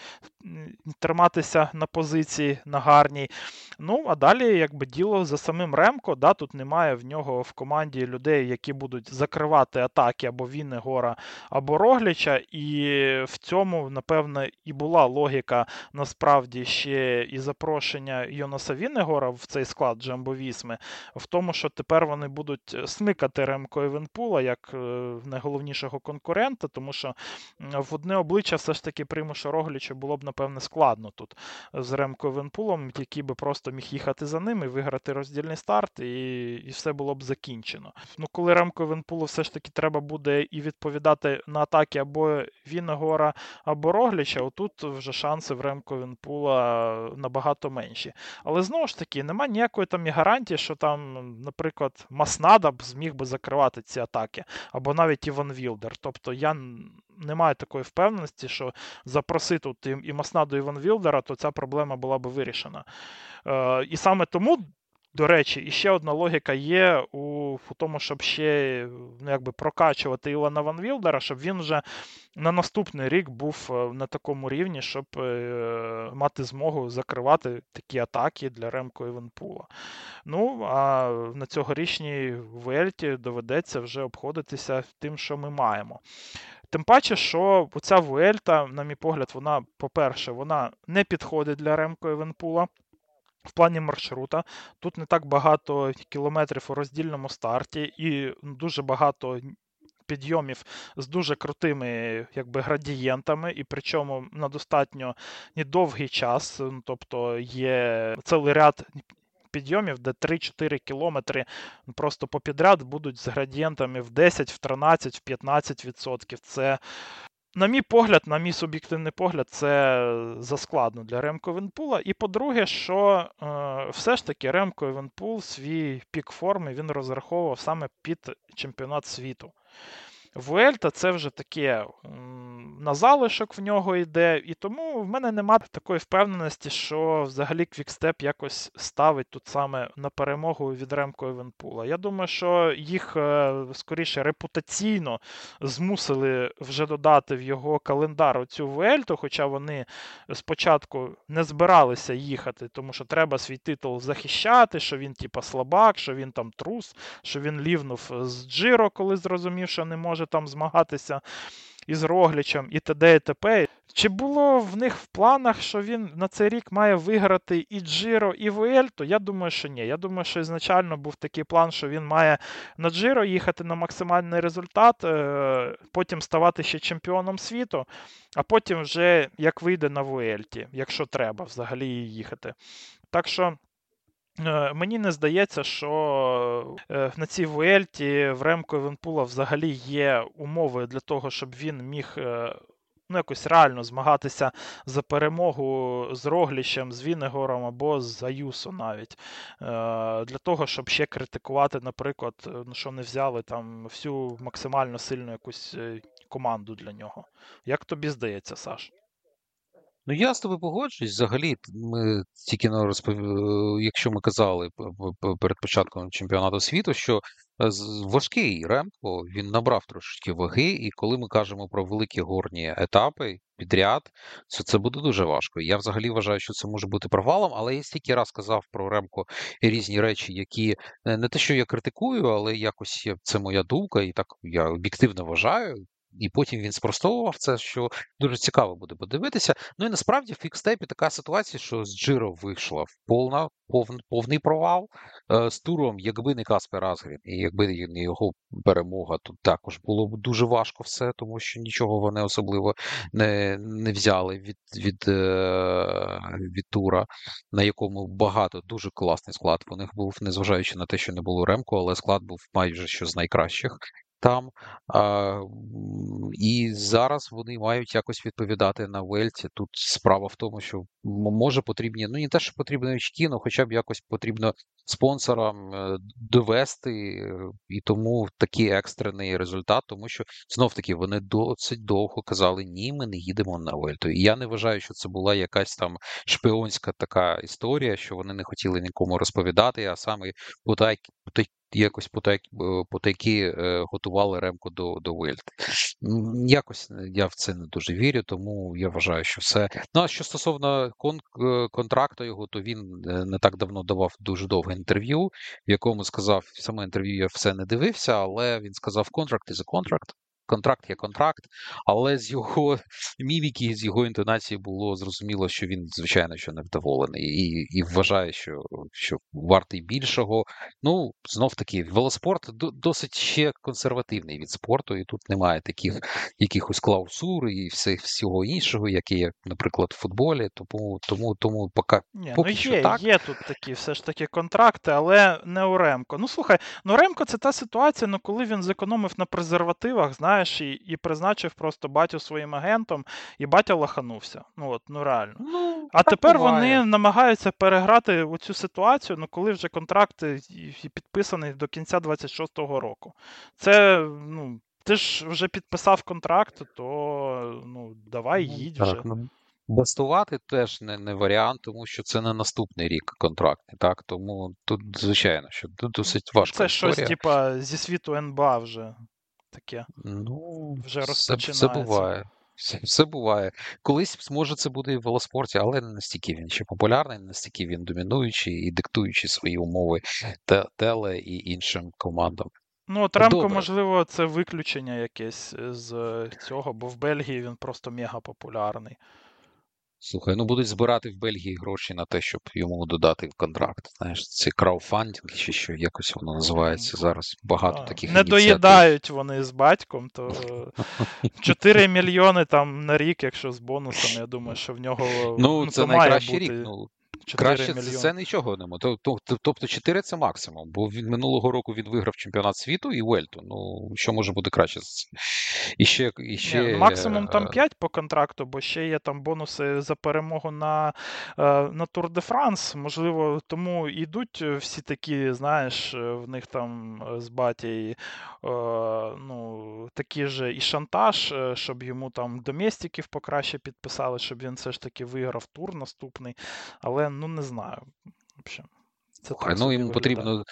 триматися на позиції на гарній. Ну, а далі, якби діло за самим Ремко, да, тут немає в нього в команді людей, які будуть закривати атаки або Віннегора, або Рогліча, і в цьому, напевно, і була логіка насправді ще і запрошення Йонаса Віннегора в цей склад Джамбо Вісми, в тому, що тепер вони будуть смикати Ремко Евенпула як е, найголовнішого конкурента, тому що в одне обличчя все ж таки примушу Рогліча було б, напевне, складно тут з Ремко Евенпулом, який би просто міг їхати за ним і виграти роздільний старт, і і все було б закінчено. Ну, Коли Ремко Евенпулу все ж таки треба буде і відповідати на атаки або Віногора, або Рогліча, отут вже шанси в Ремко Вінпула набагато менші. Але знову ж таки, немає ніякої там і гарантії, що там, наприклад, Маснада б зміг би закривати ці атаки, або навіть Іван Вілдер. Тобто я не маю такої впевненості, що запроси тут і Маснаду Іван Вілдера, то ця проблема була б вирішена. Е, І саме тому до речі, і ще одна логіка є у, у тому, щоб ще ну, якби прокачувати Ілона Ван Вілдера, щоб він вже на наступний рік був е, на такому рівні, щоб е, мати змогу закривати такі атаки для Ремко Івенпула. Ну, а на цьогорічній Вельті доведеться вже обходитися тим, що ми маємо. Тим паче, що ця Вуельта, на мій погляд, вона, по-перше, вона не підходить для Ремко Івенпула. В плані маршрута тут не так багато кілометрів у роздільному старті, і дуже багато підйомів з дуже крутими якби, градієнтами, і причому на достатньо недовгий час. Тобто є цілий ряд підйомів, де 3-4 кілометри просто попідряд будуть з градієнтами в 10, в 13, в 15%. Це на мій погляд, на мій суб'єктивний погляд, це заскладно для Ремко Венпула. І по-друге, що е, все ж таки Ремко Венпул свій пік форми він розраховував саме під чемпіонат світу. Вуельта це вже таке на залишок в нього йде, і тому в мене немає такої впевненості, що взагалі Квікстеп якось ставить тут саме на перемогу від Ремко Евенепула. Я думаю, що їх е, скоріше репутаційно змусили вже додати в його календар цю Вуельту, хоча вони спочатку не збиралися їхати, тому що треба свій титул захищати, що він, типа, слабак, що він там трус, що він лівнув з Джиро, коли зрозумів, що не може там змагатися. Із Роглічем, і т.д. і т.п. Чи було в них в планах, що він на цей рік має виграти і Джиро, і Вуельто? Я думаю, що ні. Я думаю, що ізначально був такий план, що він має на Джиро їхати на максимальний результат, е, потім ставати ще чемпіоном світу, а потім вже як вийде на Вуельті, якщо треба взагалі їхати. Так що. Е, мені не здається, що е, на цій Вуельті в Ремко Венпула взагалі є умови для того, щоб він міг ну, якось реально змагатися за перемогу з Рогліщем, з Вінегором або з Аюсо навіть. Е, Для того, щоб ще критикувати, наприклад, е, ну, що не взяли там всю максимально сильну якусь е, команду для нього. Як тобі здається, Саш? Ну, я з тобою погоджуюсь. Взагалі, ми тільки ну, розпов... якщо ми казали перед початком чемпіонату світу, що е, важкий Ремко він набрав трошки ваги, і коли ми кажемо про великі горні етапи підряд, то це буде дуже важко. Я взагалі вважаю, що це може бути провалом, але я стільки раз казав про Ремко різні речі, які е, не те, що я критикую, але якось це моя думка, і так я об'єктивно вважаю і потім він спростовував це, що дуже цікаво буде подивитися. Ну і насправді в фікстепі така ситуація, що з Джиро вийшла повна, пов, повний провал. Е, з туром, якби не Каспер Азгрін, і якби не його перемога, то також було б дуже важко все, тому що нічого вони особливо не не взяли від від, е, від тура, на якому багато дуже класний склад. У них був, незважаючи на те, що не було Ремко, але склад був майже що з найкращих там. І зараз вони мають якось відповідати на Вельці. Тут справа в тому, що може потрібні, ну не те, що потрібно очки, але хоча б якось потрібно спонсорам е, довести, е, і тому такий екстрений результат, тому що знов таки вони досить довго казали, ні, ми не їдемо на Вельту. І я не вважаю, що це була якась там шпіонська така історія, що вони не хотіли нікому розповідати, а саме якось потайки е, готували Ремко до до Вуельти. Якось я в це не дуже вірю, тому я вважаю, що все. Ну а що стосовно кон контракту його, то він не так давно давав дуже довге інтерв'ю, в якому сказав саме інтерв'ю я все не дивився, але він сказав: contract is a contract, контракт є контракт, але з його міміки, з його інтонації було зрозуміло, що він, звичайно, що невдоволений і і вважає, що що вартий більшого. Ну, знов таки, велоспорт досить ще консервативний від спорту, і тут немає таких якихось клаусур і все, всього іншого, яке є, наприклад, в футболі. Тому тому, тому поки, Ні, поки ну, що є, так. Є тут такі все ж таки контракти, але не у Ремко. Ну слухай, ну Ремко це та ситуація, ну коли він зекономив на презервативах, знаєш знаєш, і і призначив просто батю своїм агентом, і батя лаханувся. Ну от, ну реально. Ну, а тепер буває. вони намагаються переграти цю ситуацію, ну коли вже контракт підписаний до кінця 26-го року. Це, ну. Ти ж вже підписав контракт, то ну давай ну, їдь вже. ну, Бастувати теж не не варіант, тому що це не наступний рік контрактний, так? Тому тут, звичайно, що тут досить важко. Це історія. щось, типа, зі світу НБА вже таке Ну, вже все, все буває. Все, все буває. Колись може це буде і в велоспорті, але не настільки він ще популярний, не настільки він домінуючий і диктуючий свої умови те, теле і іншим командам. Ну, от Ремко, можливо, це виключення якесь з цього, бо в Бельгії він просто мега популярний. Слухай, ну будуть збирати в Бельгії гроші на те, щоб йому додати в контракт. Знаєш, це краудфандинг чи що якось воно називається зараз. Багато а, таких не ініціатив. доїдають вони з батьком, то 4 мільйони там на рік, якщо з бонусами, я думаю, що в нього ну, ну це найкращий рік. Ну, Краще мільйони. це нічого нема. Тобто 4 це максимум, бо він минулого року він виграв чемпіонат світу і Вельту. Ну, що може бути краще? І ще, і ще... Ну, максимум там 5 по контракту, бо ще є там бонуси за перемогу на е, на Тур де Франс. Можливо, тому йдуть всі такі, знаєш, в них там з баті ну, такі ж і шантаж, е, щоб йому там доместиків покраще підписали, щоб він все ж таки виграв тур наступний. Але ну не знаю. В общем, це так ну, йому потрібно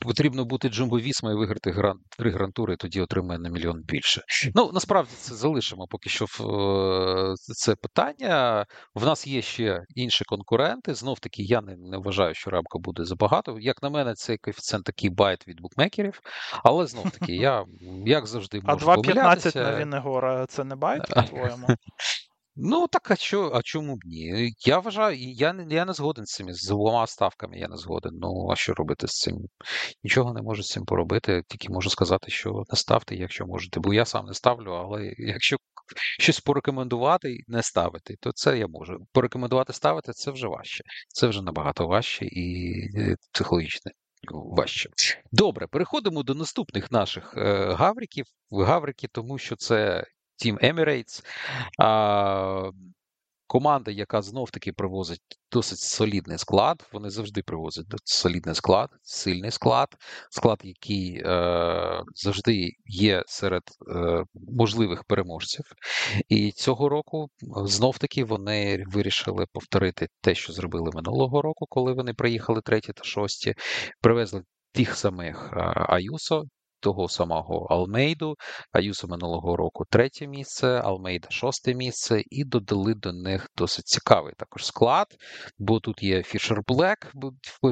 потрібно бути Джумбо Вісма і виграти гран, три грантури, тоді отримає на мільйон більше. Ну, насправді це залишимо поки що в е, це питання. В нас є ще інші конкуренти. Знов таки, я не, не вважаю, що Ремко буде забагато. Як на мене, цей коефіцієнт такий байт від букмекерів, але знов таки, я як завжди можу А 2,15 на Вінгегора це не байт, по-твоєму? Ну, так а що, а чому б ні? Я вважаю, я не я не згоден з цими з двома ставками, я не згоден. Ну, а що робити з цим? Нічого не можу з цим поробити, тільки можу сказати, що не ставте, якщо можете. Бо я сам не ставлю, але якщо щось порекомендувати не ставити, то це я можу. Порекомендувати ставити це вже важче. Це вже набагато важче і е, психологічно важче. Добре, переходимо до наступних наших е, гавриків. Гаврики, тому що це Team Emirates. А, Команда, яка знов-таки привозить досить солідний склад. Вони завжди привозять солідний склад, сильний склад, склад, який е, завжди є серед е, можливих переможців. І цього року знов-таки вони вирішили повторити те, що зробили минулого року, коли вони приїхали треті та шості, привезли тих самих е, Аюсо, того самого Алмейду, Аюсо минулого року третє місце, Алмейда шосте місце, і додали до них досить цікавий також склад, бо тут є Фішер Блек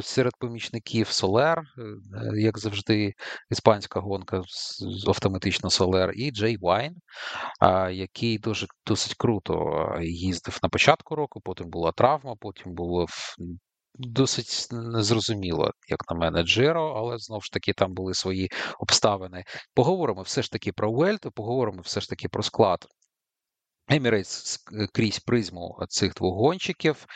серед помічників, Солер, е, як завжди, іспанська гонка автоматично Солер, і Джей Вайн, який дуже досить круто їздив на початку року, потім була травма, потім було досить незрозуміло, як на мене, Джиро, але знову ж таки там були свої обставини. Поговоримо все ж таки про Вуельту, поговоримо все ж таки про склад Емірейтс крізь призму цих двох гонщиків.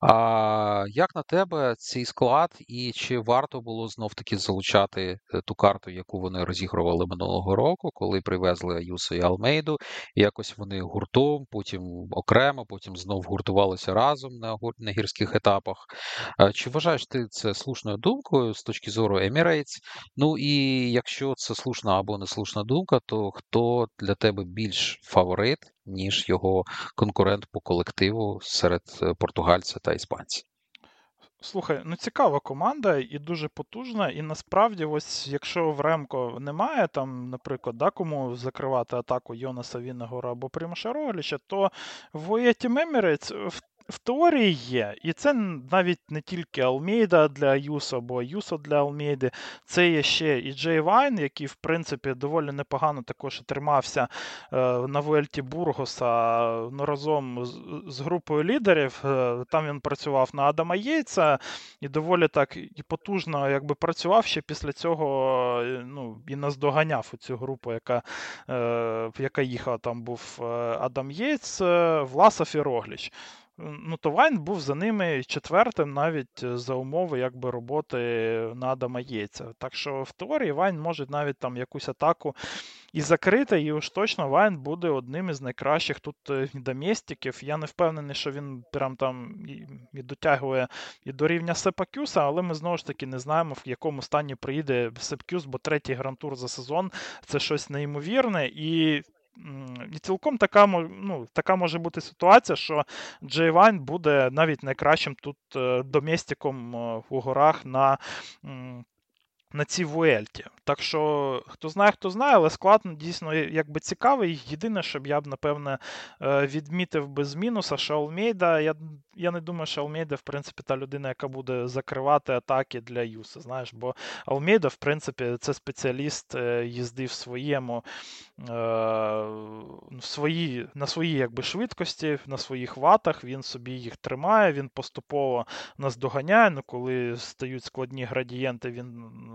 А Як на тебе цей склад, і чи варто було знов-таки залучати е, ту карту, яку вони розігрували минулого року, коли привезли Аюсо і Алмейду? Якось вони гуртом, потім окремо, потім знов гуртувалися разом на на гірських етапах. Чи вважаєш ти це слушною думкою з точки зору Емірейтс? Ну і якщо це слушна або не слушна думка, то хто для тебе більш фаворит? Ніж його конкурент по колективу серед е, португальця та іспанця. Слухай, ну цікава команда і дуже потужна. І насправді, ось якщо в Ремко немає там, наприклад, да, кому закривати атаку Йонаса Вінгегора або Приможа Рогліча, то в UAE Team Emirates в в теорії є. І це навіть не тільки Алмейда для Аюсо або Аюсо для Алмейди, це є ще і Джей Вайн, який, в принципі, доволі непогано також тримався е, на Вуельті Бургоса ну, разом з, з групою лідерів. Е, там він працював на Адама Єйца і доволі так і потужно якби працював ще після цього е, ну, і наздоганяв у цю групу, яка яка їхала. Там був Адам Єйц, Власов і Рогліч ну, то Вайн був за ними четвертим, навіть е, за умови якби роботи на Адама Єйця. Так що в теорії Вайн може навіть там якусь атаку і закрити, і уж точно Вайн буде одним із найкращих тут е, доместиків. Я не впевнений, що він прям там і дотягує і до рівня Сеппа Кюсса, але ми знову ж таки не знаємо, в якому стані приїде Сепп Кюсс, бо третій грантур за сезон це щось неймовірне. І і цілком така ну, така може бути ситуація, що Джей Вайн буде навіть найкращим тут доместиком е, у горах на на цій Вуельті. Так що, хто знає, хто знає, але склад ну, дійсно якби цікавий. Єдине, щоб я б, напевне, е, відмітив без мінуса, що Алмейда, я я не думаю, що Алмейда, в принципі, та людина, яка буде закривати атаки для Аюсо. Знаєш, бо Алмейда, в принципі, це спеціаліст е, їзди в своєму е, в свої, на своїй швидкості, на своїх ватах. Він собі їх тримає, він поступово нас доганяє. Ну, коли стають складні градієнти, він.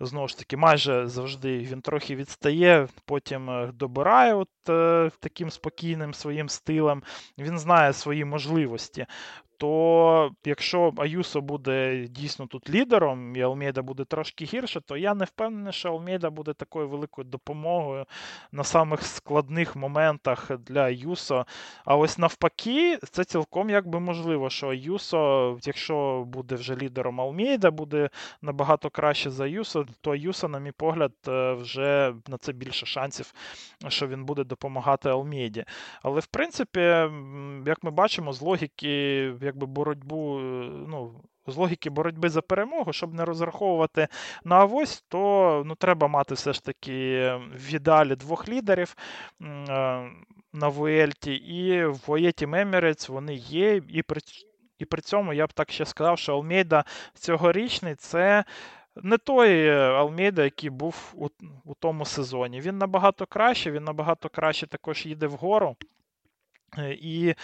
Знову ж таки, майже завжди він трохи відстає, потім е, добирає от е, таким спокійним своїм стилем. Він знає свої можливості то якщо Аюсо буде дійсно тут лідером, і Алмейда буде трошки гірше, то я не впевнений, що Алмейда буде такою великою допомогою на самих складних моментах для Аюсо. А ось навпаки, це цілком якби можливо, що Аюсо, якщо буде вже лідером Алмейда, буде набагато краще за Аюсо, то Аюсо, на мій погляд, е, вже на це більше шансів, що він буде допомагати Алмейді. Але в принципі, як ми бачимо, з логіки якби боротьбу, е, ну, з логіки боротьби за перемогу, щоб не розраховувати на авось, то ну, треба мати все ж таки в ідеалі двох лідерів е, на Вуельті, і в Воєті Мемірець вони є, і при, і при цьому я б так ще сказав, що Алмейда цьогорічний це. Не той Алмейда, який був у у тому сезоні. Він набагато краще, він набагато краще також їде вгору. Е, і е,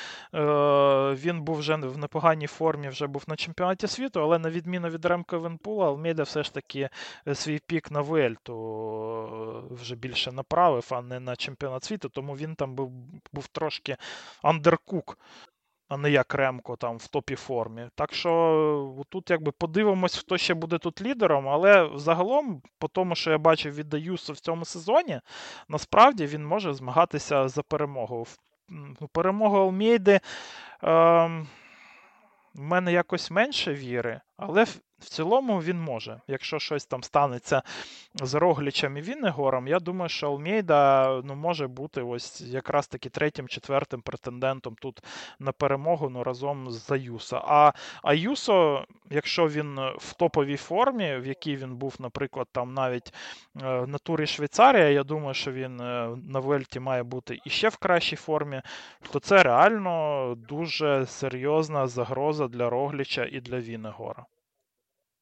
він був вже в непоганій формі, вже був на чемпіонаті світу, але на відміну від Ремко Венпула, Алмейда все ж таки е, свій пік на Вельту е, вже більше направив, а не на чемпіонат світу, тому він там був був трошки андеркук, а не як Ремко там в топі формі. Так що тут якби подивимось, хто ще буде тут лідером, але загалом, по тому, що я бачив від Даюсу в цьому сезоні, насправді він може змагатися за перемогу. Ну, перемога Алмейди е, в мене якось менше віри, але в цілому він може. Якщо щось там станеться з Роглічем і Віннегором, я думаю, що Алмейда ну, може бути ось якраз таки третім, четвертим претендентом тут на перемогу ну, разом з Аюсо. А Аюсо, якщо він в топовій формі, в якій він був, наприклад, там навіть е, на турі Швейцарія, я думаю, що він е, на Вельті має бути іще в кращій формі, то це реально дуже серйозна загроза для Рогліча і для Віннегора.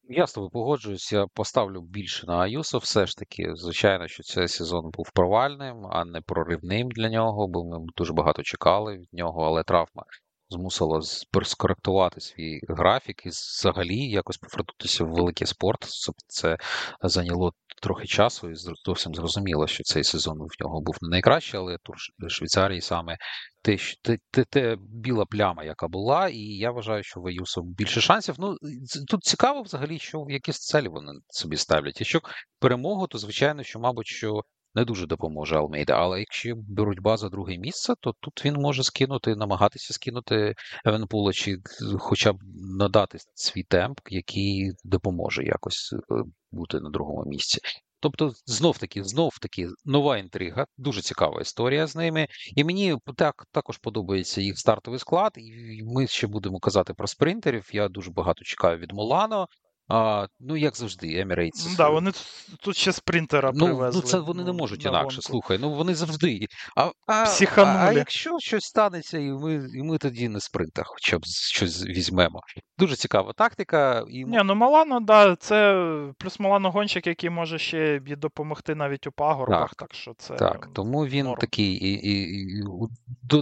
Я з тобою я поставлю більше на Аюсо. Все ж таки, звичайно, що цей сезон був провальним, а не проривним для нього, бо ми дуже багато чекали від нього, але травма змусила скоректувати свій графік і взагалі якось повернутися в великий спорт. Це зайняло трохи часу, і зовсім зрозуміло, що цей сезон в нього був не найкращий, але тур Швейцарії саме те, те, те, те біла пляма, яка була, і я вважаю, що в Аюсо більше шансів. Ну тут цікаво взагалі, що якісь целі вони собі ставлять. Якщо перемогу, то звичайно, що, мабуть, що не дуже допоможе Алмейда. Але якщо боротьба за друге місце, то тут він може скинути, намагатися скинути Евенпула, чи хоча б надати свій темп, який допоможе якось е, бути на другому місці. Тобто, знов таки, знов таки нова інтрига, дуже цікава історія з ними. І мені так також подобається їх стартовий склад. І ми ще будемо казати про спринтерів. Я дуже багато чекаю від Молано. А, Ну, як завжди, Emirates. Да, вони тут ще спринтера ну, привезли. Ну, це вони не можуть інакше. гонку. Слухай, ну вони завжди. А а, а, а якщо щось станеться, і ми і ми тоді на спринтах хоча б щось візьмемо. Дуже цікава тактика. І... Ні, ну Малано, да, це плюс Малано гонщик, який може ще допомогти навіть у пагорбах. Так, так що це так. Тому він норм. такий і, і, і,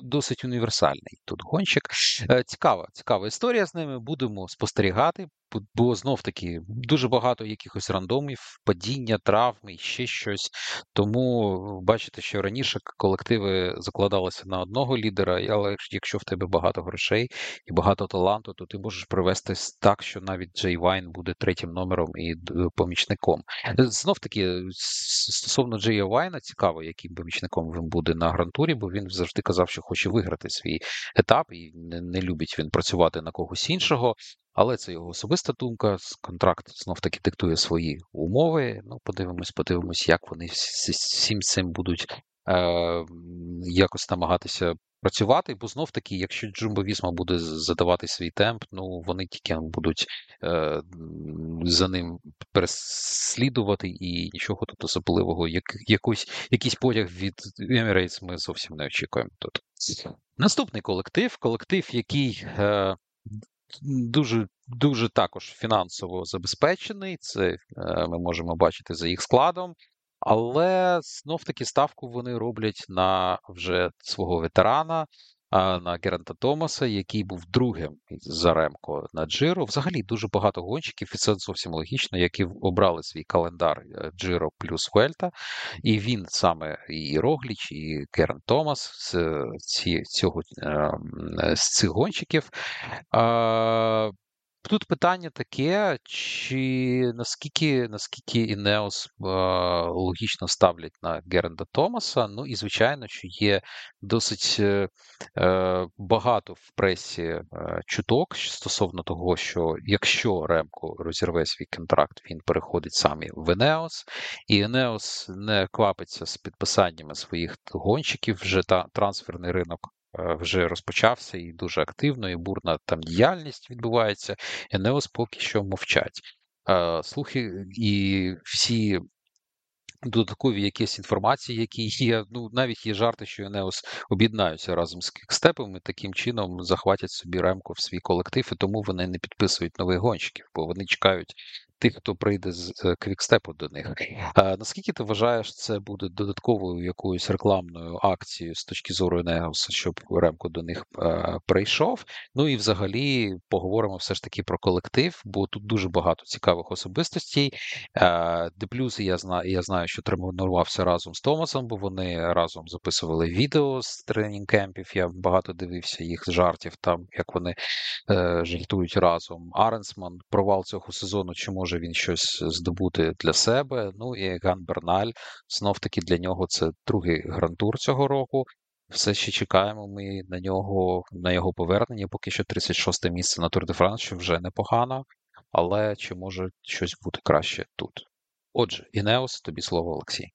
досить універсальний тут гонщик. Е, цікава, цікава історія з ними. Будемо спостерігати. Бо знов таки дуже багато якихось рандомів, падіння, травми ще щось. Тому бачите, що раніше колективи закладалися на одного лідера, але якщо в тебе багато грошей і багато таланту, то ти можеш привести так, що навіть Джей Вайн буде третім номером і помічником. Знов таки, стосовно Джея Вайна, цікаво, яким помічником він буде на грантурі, бо він завжди казав, що хоче виграти свій етап, і не любить він працювати на когось іншого. Але це його особиста думка. Контракт знов таки диктує свої умови. Ну, подивимось, подивимось, як вони всім цим будуть е, якось намагатися працювати. Бо знов таки, якщо Джумбо Вісма буде задавати свій темп, ну вони тільки будуть е, за ним переслідувати, і нічого тут особливого, як якось, якийсь потяг від Emirates ми зовсім не очікуємо тут. Наступний колектив, колектив, який. Е, дуже дуже також фінансово забезпечений. Це е, ми можемо бачити за їх складом. Але знов таки ставку вони роблять на вже свого ветерана, на Геранта Томаса, який був другим за Ремко на Джиро. Взагалі дуже багато гонщиків, і це зовсім логічно, які обрали свій календар е, Джиро плюс Вельта. І він саме і Рогліч, і Керн Томас з ці, цього, ем, з цих гонщиків. Тут питання таке, чи наскільки наскільки Інеос логічно ставлять на Герейнта Томаса. Ну і звичайно, що є досить е, е багато в пресі е, чуток стосовно того, що якщо Ремко розірве свій контракт, він переходить саме в Інеос, і Інеос не квапиться з підписаннями своїх гонщиків. Вже та трансферний ринок вже розпочався і дуже активно, і бурна там діяльність відбувається. Інеос поки що мовчать. Слухи і всі додаткові якісь інформації, які є. Ну навіть є жарти, що Інеос об'єднаються разом з квікстепом і таким чином захватять собі Ремко в свій колектив, і тому вони не підписують нових гонщиків, бо вони чекають тих, хто прийде з е, квікстепу до них. А, Наскільки ти вважаєш, це буде додатковою якоюсь рекламною акцією з точки зору Інеоса, щоб Ремко до них е, прийшов? Ну і взагалі поговоримо все ж таки про колектив, бо тут дуже багато цікавих особистостей. А, Де плюс я знаю, я знаю, що тренувався разом з Томасом, бо вони разом записували відео з тренінг кемпів. Я багато дивився їх жартів там, як вони е, жартують разом. Аренсман провал цього сезону, чи може він щось здобути для себе. Ну і Ган Берналь знов таки для нього це другий грантур цього року. Все ще чекаємо ми на нього, на його повернення. Поки що 36 місце на Тур де Франс, що вже непогано, але чи може щось бути краще тут? Отже, Інеос, тобі слово Олексій.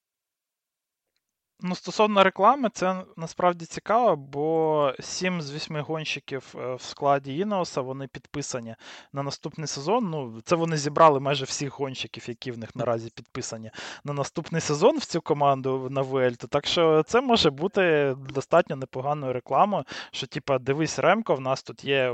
Ну, стосовно реклами, це насправді цікаво, бо 7 з 8 гонщиків е, в складі Інеоса вони підписані на наступний сезон. Ну, це вони зібрали майже всіх гонщиків, які в них наразі підписані на наступний сезон в цю команду на Вельту. Так що це може бути достатньо непоганою рекламою. Що, типа, дивись, Ремко, в нас тут є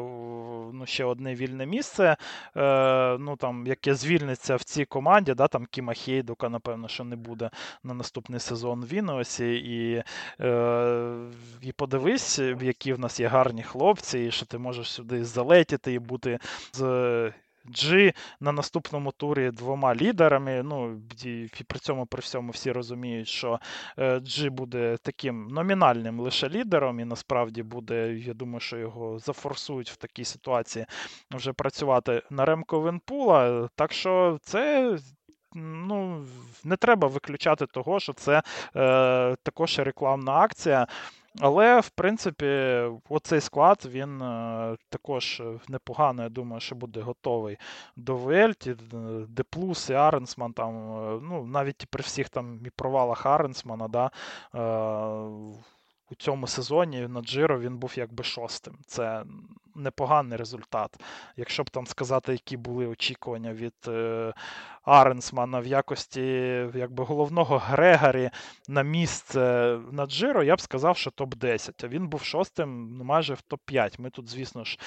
ну, ще одне вільне місце, е, ну там, яке звільниться в цій команді, да, там Кіма Хейдука, напевно, що не буде на наступний сезон в Інеосі класі, і е, і подивись, які в нас є гарні хлопці, і що ти можеш сюди залетіти і бути з. G на наступному турі двома лідерами. Ну, і при цьому при всьому всі розуміють, що G буде таким номінальним лише лідером, і насправді буде, я думаю, що його зафорсують в такій ситуації вже працювати на ремко Венпула. Так що це ну, не треба виключати того, що це е, також рекламна акція. Але, в принципі, оцей склад він е, також непогано, я думаю, що буде готовий до Вельті, де плюс і Аренсман там, е, ну, навіть при всіх там і провалах Аренсмана, да, е, у цьому сезоні на Джиро він був якби шостим. Це непоганий результат. Якщо б там сказати, які були очікування від е, Аренсмана в якості якби головного Грегорі на місце на Джиро, я б сказав, що топ-10. А він був шостим ну, майже в топ-5. Ми тут, звісно ж.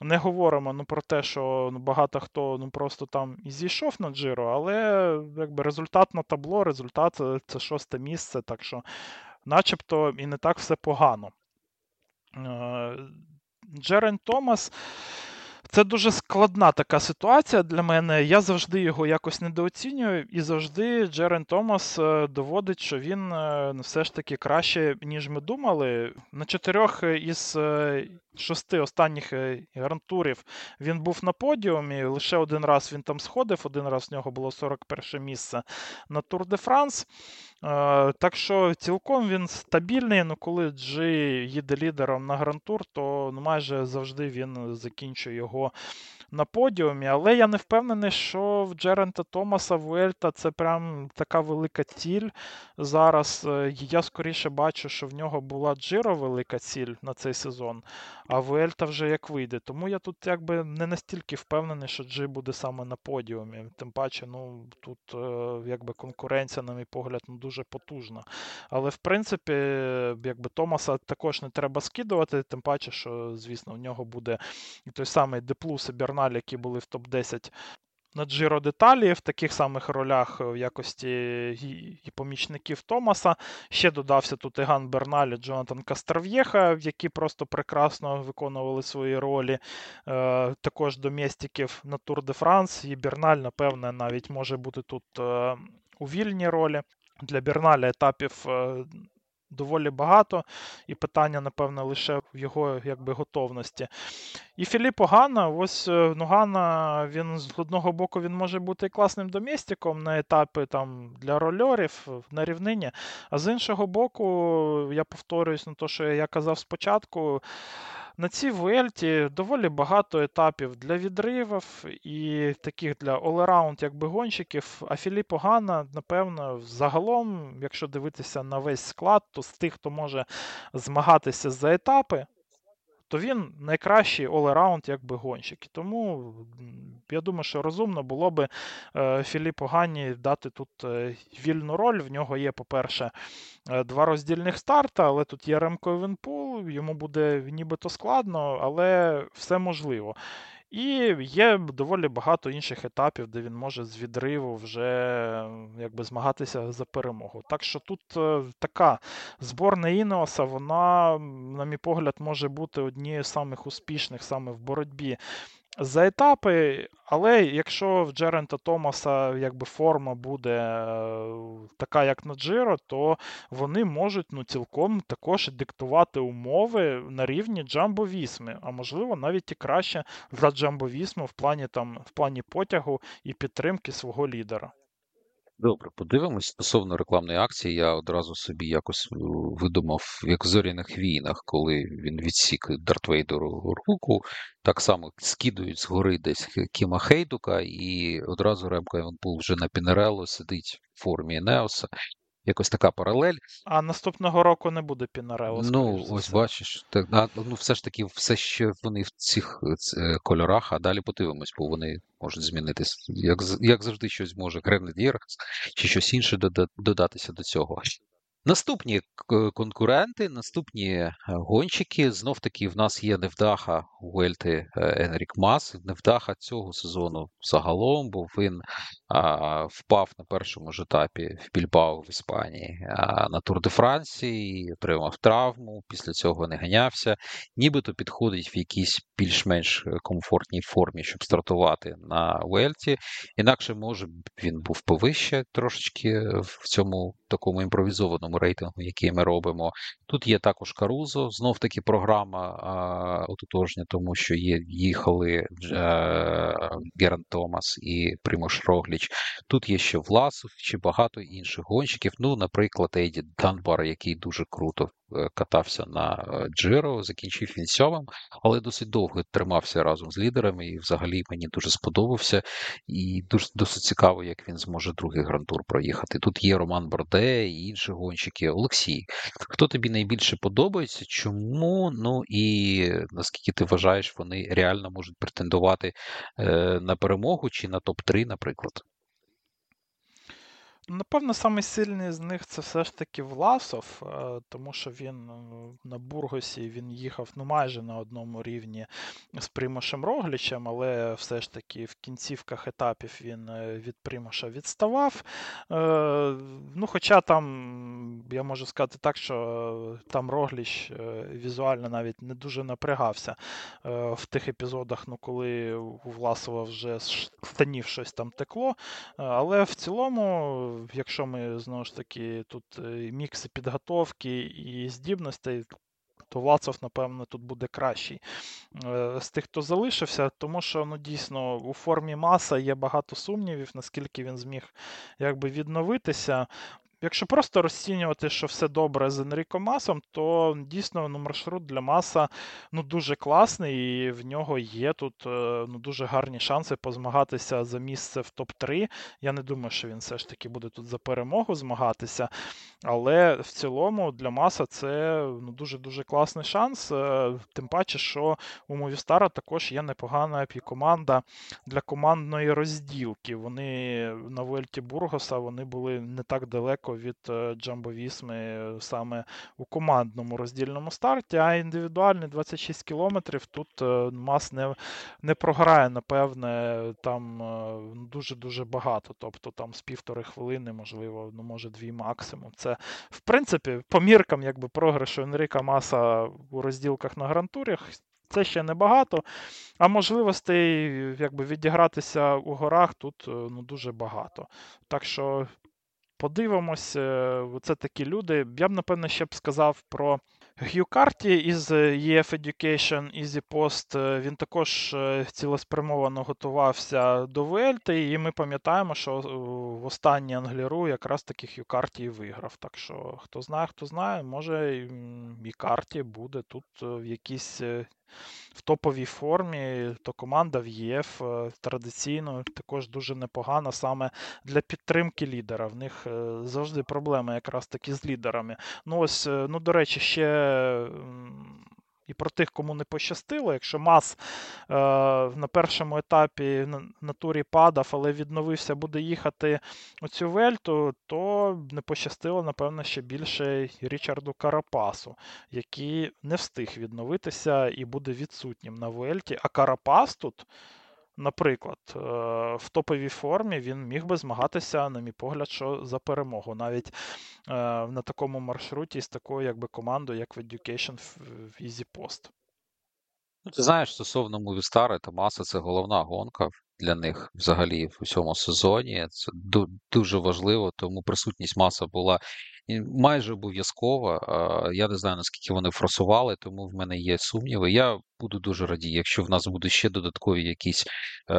Не говоримо ну, про те, що ну, багато хто ну, просто там і зійшов на Джиро, але якби результат на табло, результат це шосте місце, так що начебто і не так все погано. Е, Джерен Томас. Це дуже складна така ситуація для мене. Я завжди його якось недооцінюю, і завжди Джерен Томас е, доводить, що він е, все ж таки краще, ніж ми думали. На чотирьох із шести останніх грантурів він був на подіумі. Лише один раз він там сходив, один раз в нього було 41 місце на Тур де Франс. Так що цілком він стабільний. Ну коли Джи їде лідером на грантур, то майже завжди він закінчує його на подіумі. Але я не впевнений, що в Герейнта Томаса Вуельта це прям така велика ціль. Зараз е, я скоріше бачу, що в нього була Джиро велика ціль на цей сезон, а Вуельта вже як вийде. Тому я тут якби не настільки впевнений, що Джи буде саме на подіумі. Тим паче, ну тут е, якби конкуренція, на мій погляд, ну дуже потужна. Але в принципі, якби Томаса також не треба скидувати, тим паче, що, звісно, в нього буде і той самий Деплус і Берналь, які були в топ-10 на Джиро деталі в таких самих ролях в якості і помічників Томаса. Ще додався тут Іган Берналь і Джонатан Кастров'єха, які просто прекрасно виконували свої ролі. Е, також доместиків на Тур де Франс. І Берналь, напевне, навіть може бути тут е, у вільній ролі. Для Берналя етапів е, доволі багато, і питання, напевно, лише в його якби, готовності. І Філіппо Ганна, ось е, ну, Гана, він з одного боку він може бути класним домістиком на етапи там, для рольорів на рівнині, а з іншого боку, я повторююсь на те, що я казав спочатку. На цій Вельті доволі багато етапів для відривів і таких для all-around якби гонщиків. А Філіппо Гана, напевно, загалом, якщо дивитися на весь склад, то з тих, хто може змагатися за етапи, то він найкращий all-around якби гонщик. Тому я думаю, що розумно було би Філіпу Філіппу Ганні дати тут е, вільну роль. В нього є, по-перше, е, два роздільних старта, але тут є Ремко Венпул, йому буде нібито складно, але все можливо. І є доволі багато інших етапів, де він може з відриву вже якби змагатися за перемогу. Так що тут е, така зборна Інеоса, вона, на мій погляд, може бути однією з самих успішних саме в боротьбі за етапи, але якщо в Джерента Томаса якби форма буде е, така, як на Джиро, то вони можуть ну, цілком також диктувати умови на рівні Джамбо Вісми, а можливо навіть і краще за Джамбо Вісму в плані там, в плані потягу і підтримки свого лідера. Добре, подивимось стосовно рекламної акції. Я одразу собі якось е, видумав, як в зоряних війнах, коли він відсік Дартвейдеру руку, так само скидують згори десь Кіма Хейдука, і одразу Ремка Іванпул вже на Пінерело сидить в формі Неоса якось така паралель. А наступного року не буде Пінарело. Ну, ось бачиш, так а, ну все ж таки, все ще вони в цих е, кольорах, а далі подивимось, бо вони можуть змінитися. Як як завжди, щось може Гренадір чи щось інше додатися до цього. Наступні конкуренти, наступні е, гонщики. Знов таки в нас є невдаха Уельти е, Енрік Мас. Невдаха цього сезону загалом, бо він а, впав на першому ж етапі в Більбао в Іспанії а, на Тур де Франції, отримав травму. Після цього не ганявся. Нібито підходить в якійсь більш-менш е, комфортній формі, щоб стартувати на Уельті. Інакше може він був повище трошечки в цьому такому імпровізованому рейтингу, який ми робимо. Тут є також Карузо, знов таки програма ототожня, тому що є їхали е, Геран Томас і Примош Рогліч. Тут є ще Власов, чи багато інших гонщиків. Ну, наприклад, Ейді Данбар, який дуже круто катався на е, Джиро, закінчив він сьомим, але досить довго тримався разом з лідерами. І взагалі мені дуже сподобався. І дуже досить цікаво, як він зможе другий грантур проїхати. Тут є Роман Борде і інші гонщики. Олексій, хто тобі найбільше подобається? Чому? Ну і наскільки ти вважаєш, вони реально можуть претендувати е, на перемогу чи на топ-3, наприклад? Напевно, самий з них це все ж таки Власов, е, тому що він е, на Бургосі він їхав ну, майже на одному рівні з Примошем Роглічем, але все ж таки в кінцівках етапів він е, від Примоша відставав. Ну, Хоча там, я можу сказати так, що там Рогліч візуально навіть не дуже напрягався в тих епізодах, ну, коли у Власова вже з штанів щось там текло. Але в цілому якщо ми знову ж таки тут е, мікси підготовки і здібностей, то Вацов, напевно, тут буде кращий е, з тих, хто залишився, тому що ну, дійсно у формі маса є багато сумнівів, наскільки він зміг якби відновитися. Якщо просто розцінювати, що все добре з Енріко Масом, то дійсно ну, маршрут для Маса ну, дуже класний, і в нього є тут е, ну, дуже гарні шанси позмагатися за місце в топ-3. Я не думаю, що він все ж таки буде тут за перемогу змагатися. Але в цілому для Маса це ну, дуже-дуже класний шанс. Е, тим паче, що у Мовістара також є непогана команда для командної розділки. Вони на Вельті Бургоса вони були не так далеко далеко від е, Джамбо Вісми саме у командному роздільному старті, а індивідуальний 26 кілометрів тут е, Мас не не програє, напевне, там е, дуже-дуже багато. Тобто там з півтори хвилини, можливо, ну може дві максимум. Це, в принципі, по міркам якби програшу Енріка Маса у розділках на грантурях. Це ще небагато, а можливостей якби відігратися у горах тут ну, дуже багато. Так що Подивимось, е, це такі люди. Я б, напевно, ще б сказав про Г'ю Карті із EF Education Easy Post. Е, він також е, цілеспрямовано готувався до Вельти, і ми пам'ятаємо, що в останній Англіру якраз таки Г'ю Карті виграв. Так що, хто знає, хто знає, може і Карті буде тут в якійсь в топовій формі, то команда в ЄФ е, традиційно також дуже непогана саме для підтримки лідера. В них е, завжди проблеми якраз таки з лідерами. Ну ось, е, ну до речі, ще і про тих, кому не пощастило. Якщо Мас е, на першому етапі на, на турі падав, але відновився, буде їхати у цю вельту, то не пощастило, напевно, ще більше Річарду Карапасу, який не встиг відновитися і буде відсутнім на вельті. А Карапас тут. Наприклад, е, в топовій формі він міг би змагатися, на мій погляд, що за перемогу, навіть е, на такому маршруті з такою якби командою, як в Education в Easy Post. ти знаєш, стосовно Movistar, Томаса це головна гонка для них взагалі в усьому сезоні. Це дуже важливо, тому присутність маса була майже обов'язкова. Я не знаю, наскільки вони форсували, тому в мене є сумніви. Я буду дуже радій, якщо в нас будуть ще додаткові якісь е,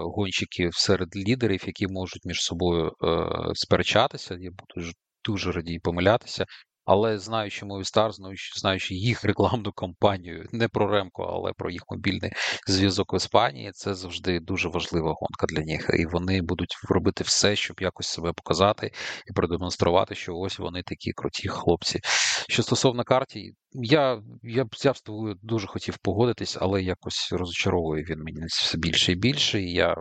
гонщики серед лідерів, які можуть між собою е, сперечатися. Я буду дуже радій помилятися. Але знаючи Movistar, знаючи їх рекламну кампанію, не про Ремко, але про їх мобільний зв'язок в Іспанії, це завжди дуже важлива гонка для них. І вони будуть робити все, щоб якось себе показати і продемонструвати, що ось вони такі круті хлопці. Що стосовно карті, я я, я з тобою дуже хотів погодитись, але якось розочаровує він мені все більше і більше. І я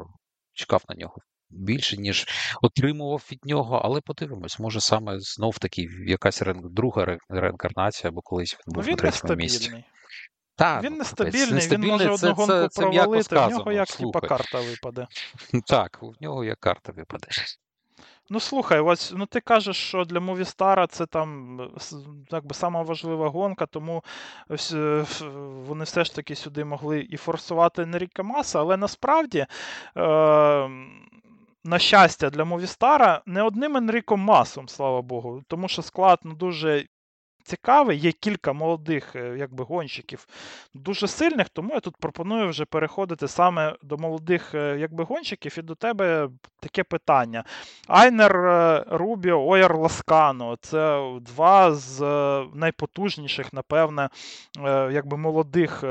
чекав на нього більше, ніж отримував від нього, але подивимось, може саме знов таки якась рен... друга реінкарнація, або колись він ну, був він на третьому місці. Та, він нестабільний, нестабільний, він може це, одну гонку це, провалити, це в нього як типа карта випаде. Так, в нього як карта випаде. Ну, слухай, ось ну ти кажеш, що для Movistar це там так би сама важлива гонка, тому е, вони все ж таки сюди могли і форсувати Енріка Маса, але насправді. Е- на щастя, для Мовістара не одним Енріком Масом, слава Богу, тому що склад ну, дуже цікавий. Є кілька молодих е, якби, гонщиків дуже сильних, тому я тут пропоную вже переходити саме до молодих е, якби, гонщиків. І до тебе таке питання. Айнер е, Рубіо, Ойер Ласкано це два з найпотужніших, напевне, якби молодих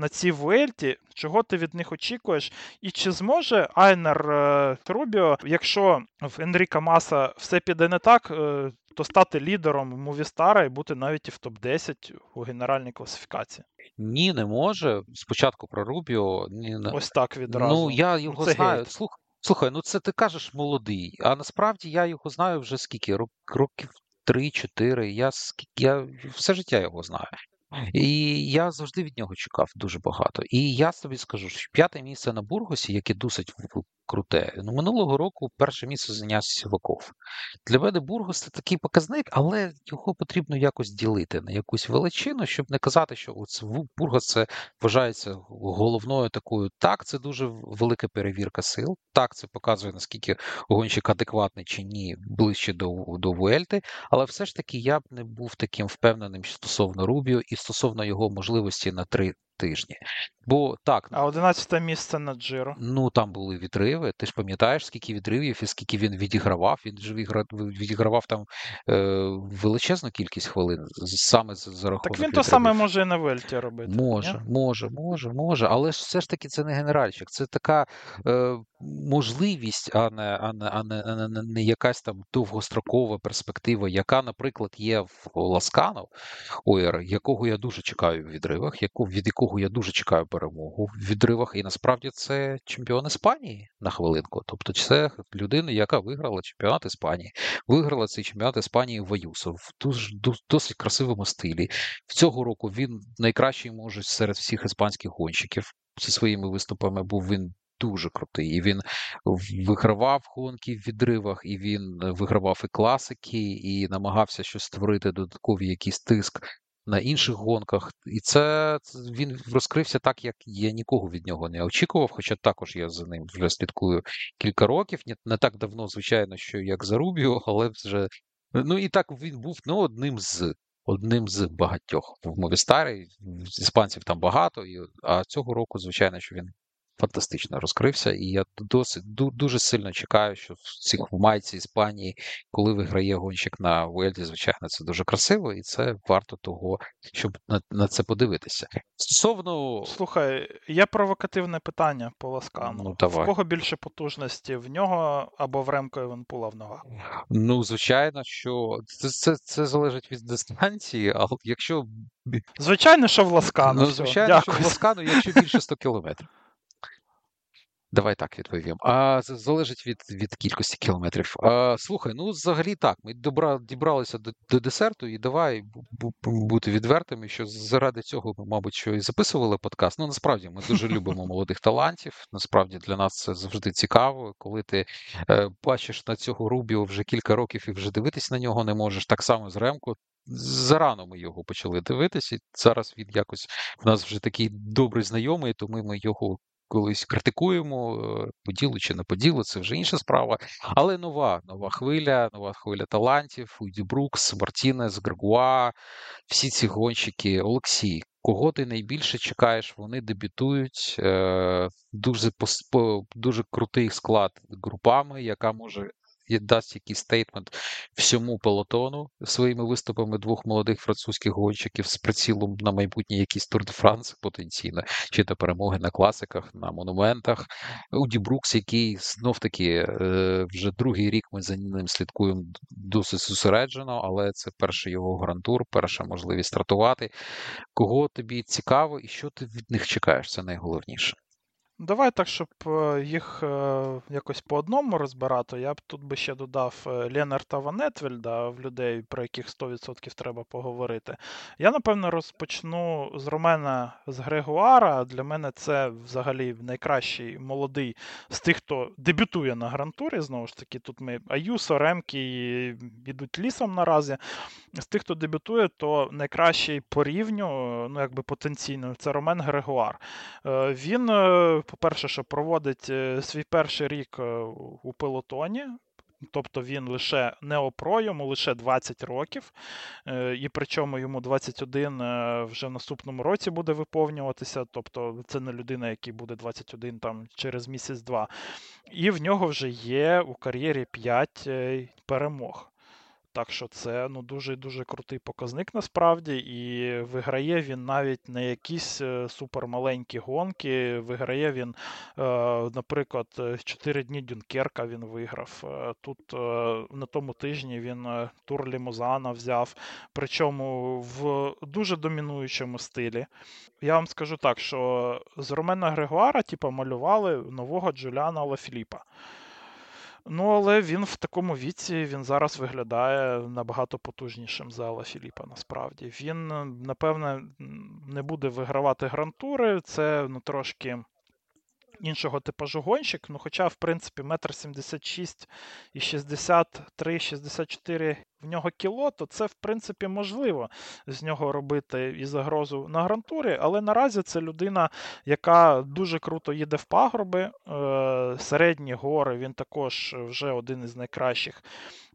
на цій Вуельті, чого ти від них очікуєш? І чи зможе Айнер е, Рубіо, якщо в Енріка Маса все піде не так, е, то стати лідером Мувістара і бути навіть і в топ-10 у генеральній класифікації? Ні, не може. Спочатку про Рубіо. Ні, не... Ось так відразу. Ну, я його ну, знаю. Слух... Слухай, ну це ти кажеш молодий, а насправді я його знаю вже скільки? Років 3-4. Я я все життя його знаю. І я завжди від нього чекав дуже багато. І я собі скажу, що п'яте місце на Бургосі, яке досить круте. Ну, Минулого року перше місце зайняв Сіваков. Для мене Бургос це такий показник, але його потрібно якось ділити на якусь величину, щоб не казати, що оце Бургос це вважається головною такою. Так, це дуже велика перевірка сил. Так, це показує, наскільки гонщик адекватний чи ні, ближче до до Вуельти. Але все ж таки я б не був таким впевненим стосовно Рубіо і стосовно його можливості на три тижні. Бо так. А 11 місце на Джиро. Ну там були відриви. Ти ж пам'ятаєш, скільки відривів і скільки він відігравав. Він ж відігравав там е, величезну кількість хвилин саме за рахунок. Так він відривів. то саме може і на Вельті робити. Може, ні? може, може, може. Але ж все ж таки це не генеральчик. Це така е, можливість, а не, а не, а не, а не, не якась там довгострокова перспектива, яка, наприклад, є в Ласканов ОР, якого я дуже чекаю в відривах, яку, від якого я дуже чекаю перемогу в відривах. І насправді це чемпіон Іспанії на хвилинку. Тобто, це людина, яка виграла чемпіонат Іспанії, виграла цей чемпіонат Іспанії в Аюсо в досить красивому стилі. В цього року він найкращий може серед всіх іспанських гонщиків. Зі своїми виступами був він дуже крутий. І він вигравав гонки в відривах, і він вигравав і класики, і намагався щось створити додатковий якийсь тиск на інших гонках. І це він розкрився так, як я нікого від нього не очікував. Хоча також я за ним вже слідкую кілька років. Не так давно, звичайно, що як за Рубіо, але вже ну і так він був ну, одним з. Одним з багатьох в Мовістарі, іспанців там багато, і, а цього року, звичайно, що він фантастично розкрився, і я досить дуже сильно чекаю, що в цих в майці Іспанії, коли виграє гонщик на Вельді, звичайно, це дуже красиво, і це варто того, щоб на, на це подивитися. Стосовно слухай, є провокативне питання по Ласкану. Ну, давай. В кого більше потужності в нього або в Ремко Іванпула в ногах? Ну, звичайно, що це це, це залежить від дистанції, але якщо звичайно, що в Ласкану. Ну, звичайно, Дякую. що в Ласкану, якщо більше 100 кілометрів. Давай так відповім. А залежить від від кількості кілометрів. А, Слухай, ну взагалі так. Ми добра, дібралися до, до десерту, і давай бути відвертими, що заради цього ми, мабуть, що і записували подкаст. Ну насправді ми дуже любимо молодих талантів. Насправді для нас це завжди цікаво, коли ти е, бачиш на цього Рубіо вже кілька років і вже дивитись на нього не можеш. Так само з Ремко. Зарано ми його почали дивитися, і зараз він якось в нас вже такий добрий знайомий, тому ми його колись критикуємо поділу чи не поділу, це вже інша справа. Але нова нова хвиля, нова хвиля талантів. Уді Брукс, Мартінес, Грегуа, всі ці гонщики, Олексій. Кого ти найбільше чекаєш? Вони дебютують. Е, Дуже дуже крутий склад групами, яка може дасть якийсь statement всьому пелотону своїми виступами двох молодих французьких гонщиків з прицілом на майбутнє якийсь Тур де Франс потенційно, чи то перемоги на класиках, на монументах. Уійтдебрукс, який знов таки е, вже другий рік ми за ним слідкуємо досить зосереджено, але це перший його грантур, перша можливість стартувати. Кого тобі цікаво і що ти від них чекаєш? Це найголовніше. Давай так, щоб е, їх е, якось по одному розбирати, я б тут би ще додав е, Ленарта Ванетвельда в людей, про яких 100% треба поговорити. Я, напевно, розпочну з Ромена з Грегуара. Для мене це взагалі найкращий молодий з тих, хто дебютує на грантурі. Знову ж таки, тут ми Аюсо, Ремкі йдуть лісом наразі. З тих, хто дебютує, то найкращий по рівню, ну якби потенційно, це Ромен Грегуар. Він по-перше, що проводить е, свій перший рік е, у пелотоні. Тобто він лише неопро, йому лише 20 років, е, і причому йому 21 вже в наступному році буде виповнюватися. Тобто це не людина, який буде 21 там через місяць-два. І в нього вже є у кар'єрі 5 перемог. Так що це ну, дуже-дуже крутий показник насправді. І виграє він навіть не якісь е, супермаленькі гонки. Виграє він, е, наприклад, 4 дні Дюнкерка він виграв. Е, тут на тому тижні він тур Лімузана взяв, причому в дуже домінуючому стилі. Я вам скажу так, що з Ромена Грегуара типу, малювали нового Джуліана Лафіліпа. Ну, але він в такому віці він зараз виглядає набагато потужнішим за Алла Філіпа, насправді. Він, напевне, не буде вигравати грантури. Це ну, трошки іншого типажу гонщик. Ну, хоча, в принципі, метр 76 і 63-64 в нього кіло, то це, в принципі, можливо з нього робити і загрозу на грантурі. Але наразі це людина, яка дуже круто їде в пагорби. Е, середні гори він також вже один із найкращих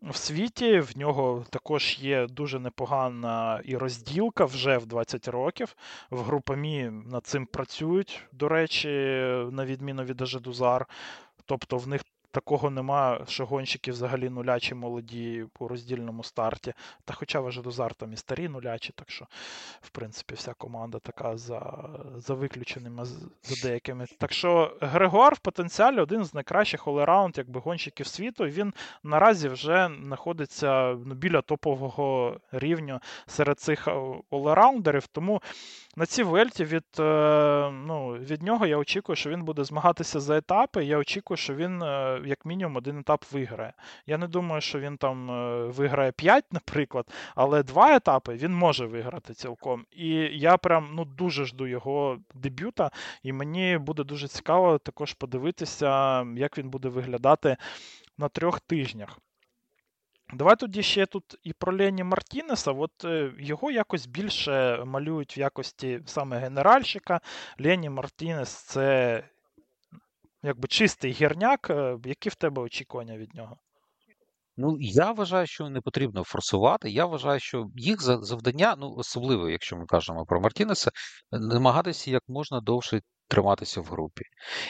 в світі. В нього також є дуже непогана і розділка вже в 20 років. В групамі над цим працюють, до речі, на відміну від Ажедузар. Тобто в них Такого нема, що гонщики взагалі нулячі молоді у роздільному старті. Та хоча Важедозар там і старі нулячі, так що, в принципі, вся команда така за за виключеними за деякими. Так що Грегуар в потенціалі один з найкращих олераунд якби гонщиків світу. Він наразі вже знаходиться ну, біля топового рівня серед цих олераундерів. Тому на цій вельті від е, ну, від нього я очікую, що він буде змагатися за етапи. Я очікую, що він, е, як мінімум, один етап виграє. Я не думаю, що він там е, виграє 5, наприклад, але два етапи він може виграти цілком. І я прям ну, дуже жду його дебюта, і мені буде дуже цікаво також подивитися, як він буде виглядати на трьох тижнях. Давай тоді ще тут і про Лені Мартінеса. От е, його якось більше малюють в якості саме генеральщика. Лені Мартінес це якби чистий гірняк. Е, які в тебе очікування від нього? Ну, я вважаю, що не потрібно форсувати. Я вважаю, що їх завдання, ну особливо, якщо ми кажемо про Мартінеса, намагатися як можна довше триматися в групі.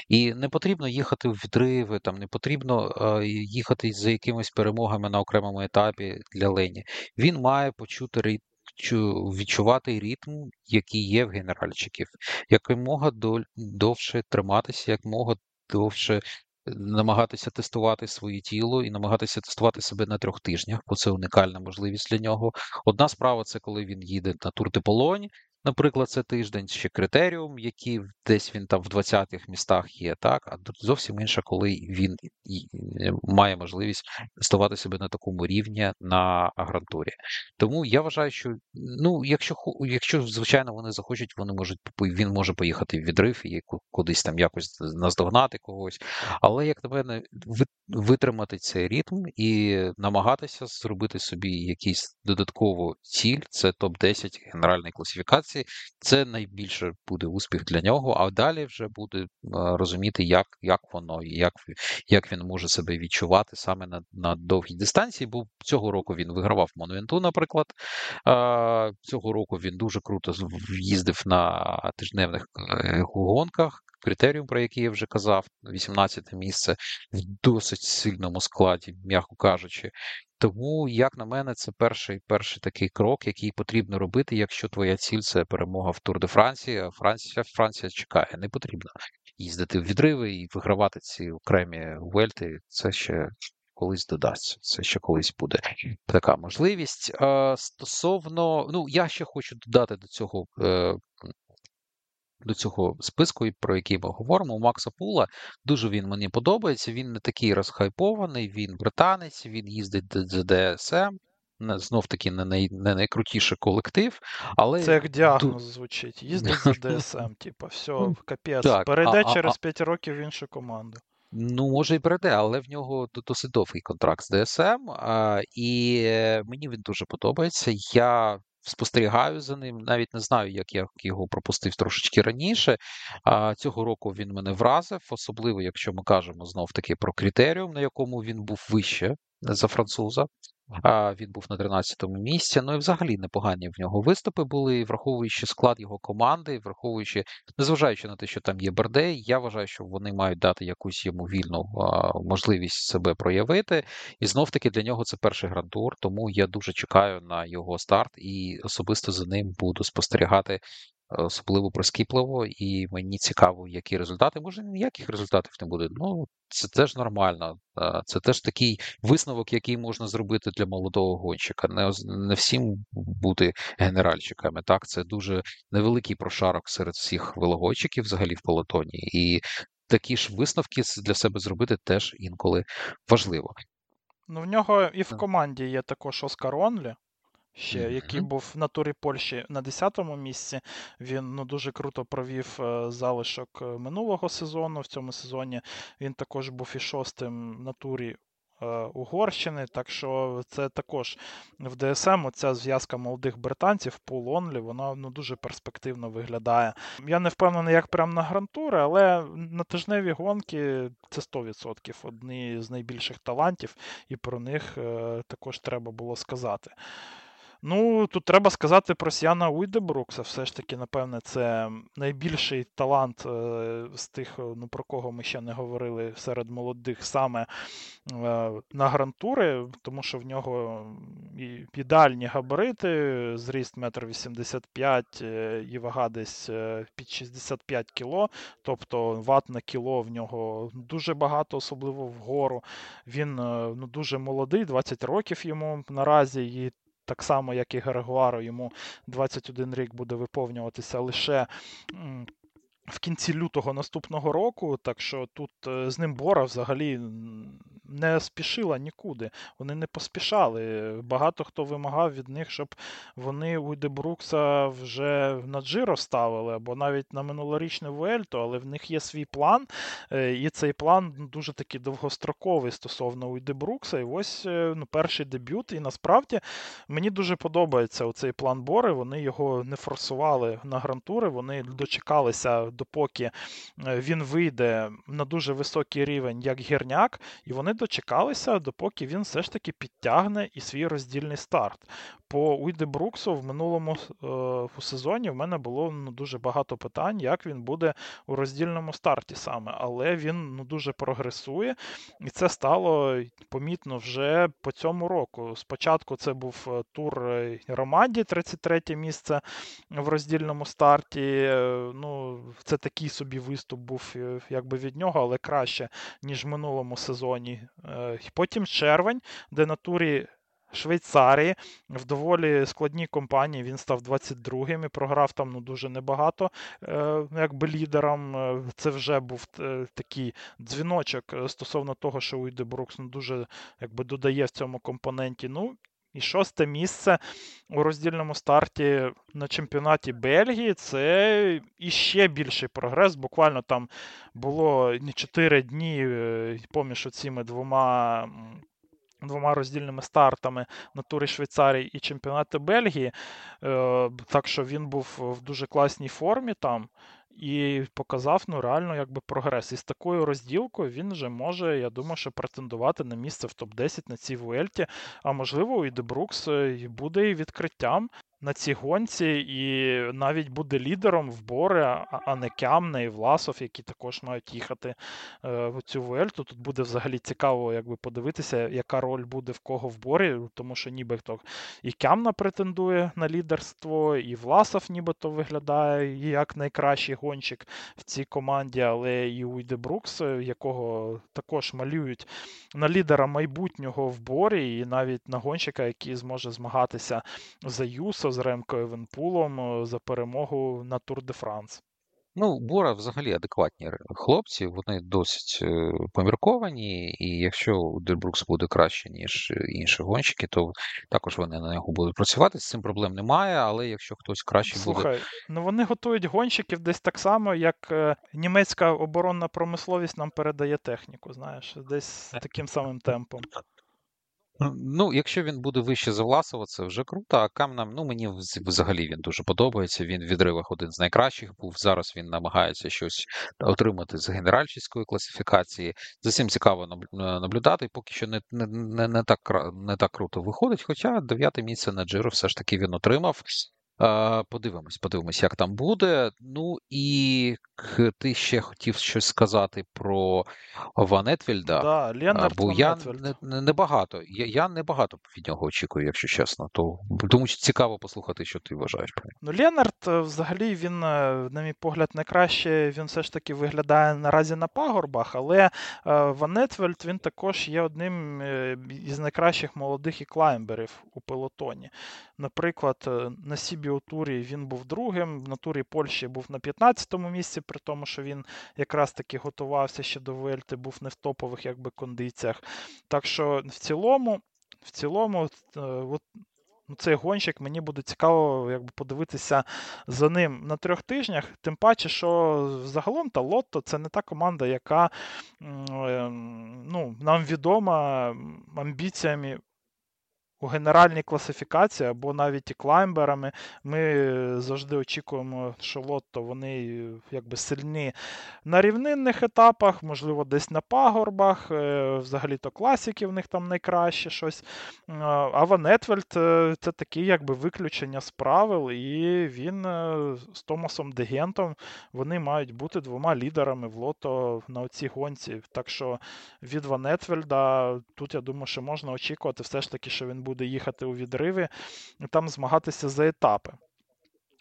І не потрібно їхати в відриви, там не потрібно е, їхати за якимись перемогами на окремому етапі для Лені. Він має почути. Відчувати ритм, який є в генеральчиків, якомога довше триматися, якомога довше намагатися тестувати своє тіло і намагатися тестувати себе на трьох тижнях, бо це унікальна можливість для нього. Одна справа це коли він їде на тур Полонь, Наприклад, це тиждень ще критеріум, який десь він там в 20-х містах є, так, а зовсім інше, коли він має можливість ставати себе на такому рівні на грантурі. Тому я вважаю, що ну, якщо якщо звичайно вони захочуть, вони можуть він може поїхати в відрив і кудись там якось наздогнати когось. Але як на мене, витримати цей ритм і намагатися зробити собі якийсь додаткову ціль, це топ 10 генеральної класифікації праці, це найбільше буде успіх для нього. А далі вже буде розуміти, як як воно і як як він може себе відчувати саме на на довгій дистанції. Бо цього року він вигравав Монвенту, наприклад. Цього року він дуже круто їздив на тижневних е, гонках. Критеріум, про який я вже казав, 18 місце в досить сильному складі, м'яко кажучи. Тому, як на мене, це перший перший такий крок, який потрібно робити, якщо твоя ціль це перемога в Тур де Франції, а Франція Франція чекає. Не потрібно їздити в відриви і вигравати ці окремі вельти. Це ще колись додасться. Це ще колись буде така можливість. Стосовно, ну я ще хочу додати до цього. Е, до цього списку, про який ми говоримо, у Макса Пула дуже він мені подобається. Він не такий розхайпований, він британець, він їздить за ДСМ. Знов таки не най, не найкрутіший колектив, але це як діагноз звучить. Їздить за ДСМ, типу, все, капець. Так, Перейде а, через а, 5 років в іншу команду. Ну, може, і перейде, але в нього досить довгий контракт з ДСМ, а, і мені він дуже подобається. Я спостерігаю за ним. Навіть не знаю, як я його пропустив трошечки раніше. Цього року він мене вразив, особливо якщо ми кажемо знов таки про критеріум, на якому він був вище за француза. Він був на 13-му місці. Ну і взагалі непогані в нього виступи були, враховуючи склад його команди, враховуючи, незважаючи на те, що там є Бердей, я вважаю, що вони мають дати якусь йому вільну можливість себе проявити. І знов таки для нього це перший грантур, тому я дуже чекаю на його старт і особисто за ним буду спостерігати особливо прискіпливо, і мені цікаво, які результати. Може, ніяких результатів не буде. Ну, це теж нормально. Це теж такий висновок, який можна зробити для молодого гонщика. Не не всім бути генеральщиками. Так, це дуже невеликий прошарок серед всіх велогонщиків взагалі в полотоні. І такі ж висновки для себе зробити теж інколи важливо. Ну, в нього і в команді є також Оскар Онлі ще, mm-hmm. який був на турі Польщі на 10-му місці. Він ну, дуже круто провів е, залишок е, минулого сезону. В цьому сезоні він також був і шостим на турі. Е, Угорщини, так що це також в ДСМ оця зв'язка молодих британців, Пул Онлі, вона ну, дуже перспективно виглядає. Я не впевнений, як прямо на грантури, але на тижневі гонки це 100% одні з найбільших талантів, і про них також треба було сказати. Ну, тут треба сказати про Сіана Уйдебрукса. Все ж таки, напевне, це найбільший талант е, з тих, е, ну про кого ми ще не говорили серед молодих саме е, на грантури, тому що в нього ідеальні габарити, зріст 1,85 м і вага десь під 65 кг, тобто ват на кіло в нього дуже багато, особливо вгору. Він ну, дуже молодий, 20 років йому наразі. і так само, як і Грегуаро, йому 21 рік буде виповнюватися лише в кінці лютого наступного року, так що тут е, з ним Бора взагалі не спішила нікуди. Вони не поспішали. Багато хто вимагав від них, щоб вони у Дебрукса вже на Джиро ставили, або навіть на минулорічне Вуельто, але в них є свій план, е, і цей план дуже таки довгостроковий стосовно Уйдебрукса. І ось е, ну, перший дебют. І насправді мені дуже подобається цей план Бори. Вони його не форсували на грантури, вони дочекалися допоки він вийде на дуже високий рівень, як гірняк, і вони дочекалися, допоки він все ж таки підтягне і свій роздільний старт. По Уйде Бруксу в минулому е, сезоні в мене було ну, дуже багато питань, як він буде у роздільному старті саме, але він ну, дуже прогресує, і це стало помітно вже по цьому року. Спочатку це був е, тур е, Романді, 33 місце в роздільному старті. Е, ну, Це такий собі виступ був якби від нього, але краще, ніж в минулому сезоні. Потім червень, де на турі Швейцарії в доволі складній компанії він став 22-м і програв там ну, дуже небагато е, якби лідерам. Е, це вже був е, такий дзвіночок стосовно того, що Уйде Брукс ну, дуже якби додає в цьому компоненті. Ну, і шосте місце у роздільному старті на чемпіонаті Бельгії це іще більший прогрес. Буквально там було 4 дні поміж цими двома двома роздільними стартами на турі Швейцарії і чемпіонати Бельгії. Е, так що він був в дуже класній формі там. І показав ну, реально якби прогрес. І з такою розділкою він вже може, я думаю, що претендувати на місце в топ-10 на цій Вуельті. А можливо, і Дебрукс е, буде і відкриттям на цій гонці, і навіть буде лідером в Бори, а не Кямне і Власов, які також мають їхати е, в цю Вельту. Тут буде взагалі цікаво якби подивитися, яка роль буде в кого в Борі, тому що нібито і Кямна претендує на лідерство, і Власов нібито виглядає як найкращий гонщик в цій команді, але і Уйде Брукс, якого також малюють на лідера майбутнього в Борі, і навіть на гонщика, який зможе змагатися за Юсо з Ремкою Венпулом е, за перемогу на Тур де Франс. Ну, Бора взагалі адекватні хлопці, вони досить е, помірковані, і якщо Дельбрукс буде краще, ніж інші гонщики, то також вони на нього будуть працювати. З цим проблем немає, але якщо хтось краще Слухай, буде. ну вони готують гонщиків десь так само, як е, німецька оборонна промисловість нам передає техніку, знаєш, десь таким самим темпом. Ну, якщо він буде вище за Власова, це вже круто. А Камнам, ну мені взагалі він дуже подобається. Він в відривах один з найкращих був. Зараз він намагається щось отримати з генеральської класифікації. За цікаво наблюдати. Поки що не не, не, не так не так круто виходить. Хоча дев'яте місце на Джиро все ж таки він отримав. Подивимось, подивимось, як там буде. Ну і ти ще хотів щось сказати про Ван Етвельта. Да, Леннерт бо Ван я Етвельт. не, не багато. Я, я не багато від нього очікую, якщо чесно. То тому що цікаво послухати, що ти вважаєш про нього. Ну, Леннерт, е, взагалі, він, е, на мій погляд, найкраще він все ж таки виглядає наразі на пагорбах, але е, Ван Етвельт він також є одним із найкращих молодих і клаймберів у пелотоні. Наприклад, на Сібіу турі він був другим, на турі Польщі був на 15-му місці при тому, що він якраз таки готувався ще до Вельти, був не в топових якби, кондиціях. Так що в цілому, в цілому, е, от, ну, цей гонщик мені буде цікаво якби, подивитися за ним на трьох тижнях. Тим паче, що загалом та Лотто це не та команда, яка ем, ну, нам відома амбіціями у генеральній класифікації або навіть і клаймберами. Ми завжди очікуємо, що лотто вони якби сильні на рівнинних етапах, можливо, десь на пагорбах. Е, взагалі-то класики в них там найкраще щось. А Ван Етвельд е, це такий якби виключення з правил, і він е, з Томасом Дегентом вони мають бути двома лідерами в лото на оцій гонці. Так що від Ван Етвельда тут я думаю, що можна очікувати все ж таки, що він буде їхати у відриви і там змагатися за етапи.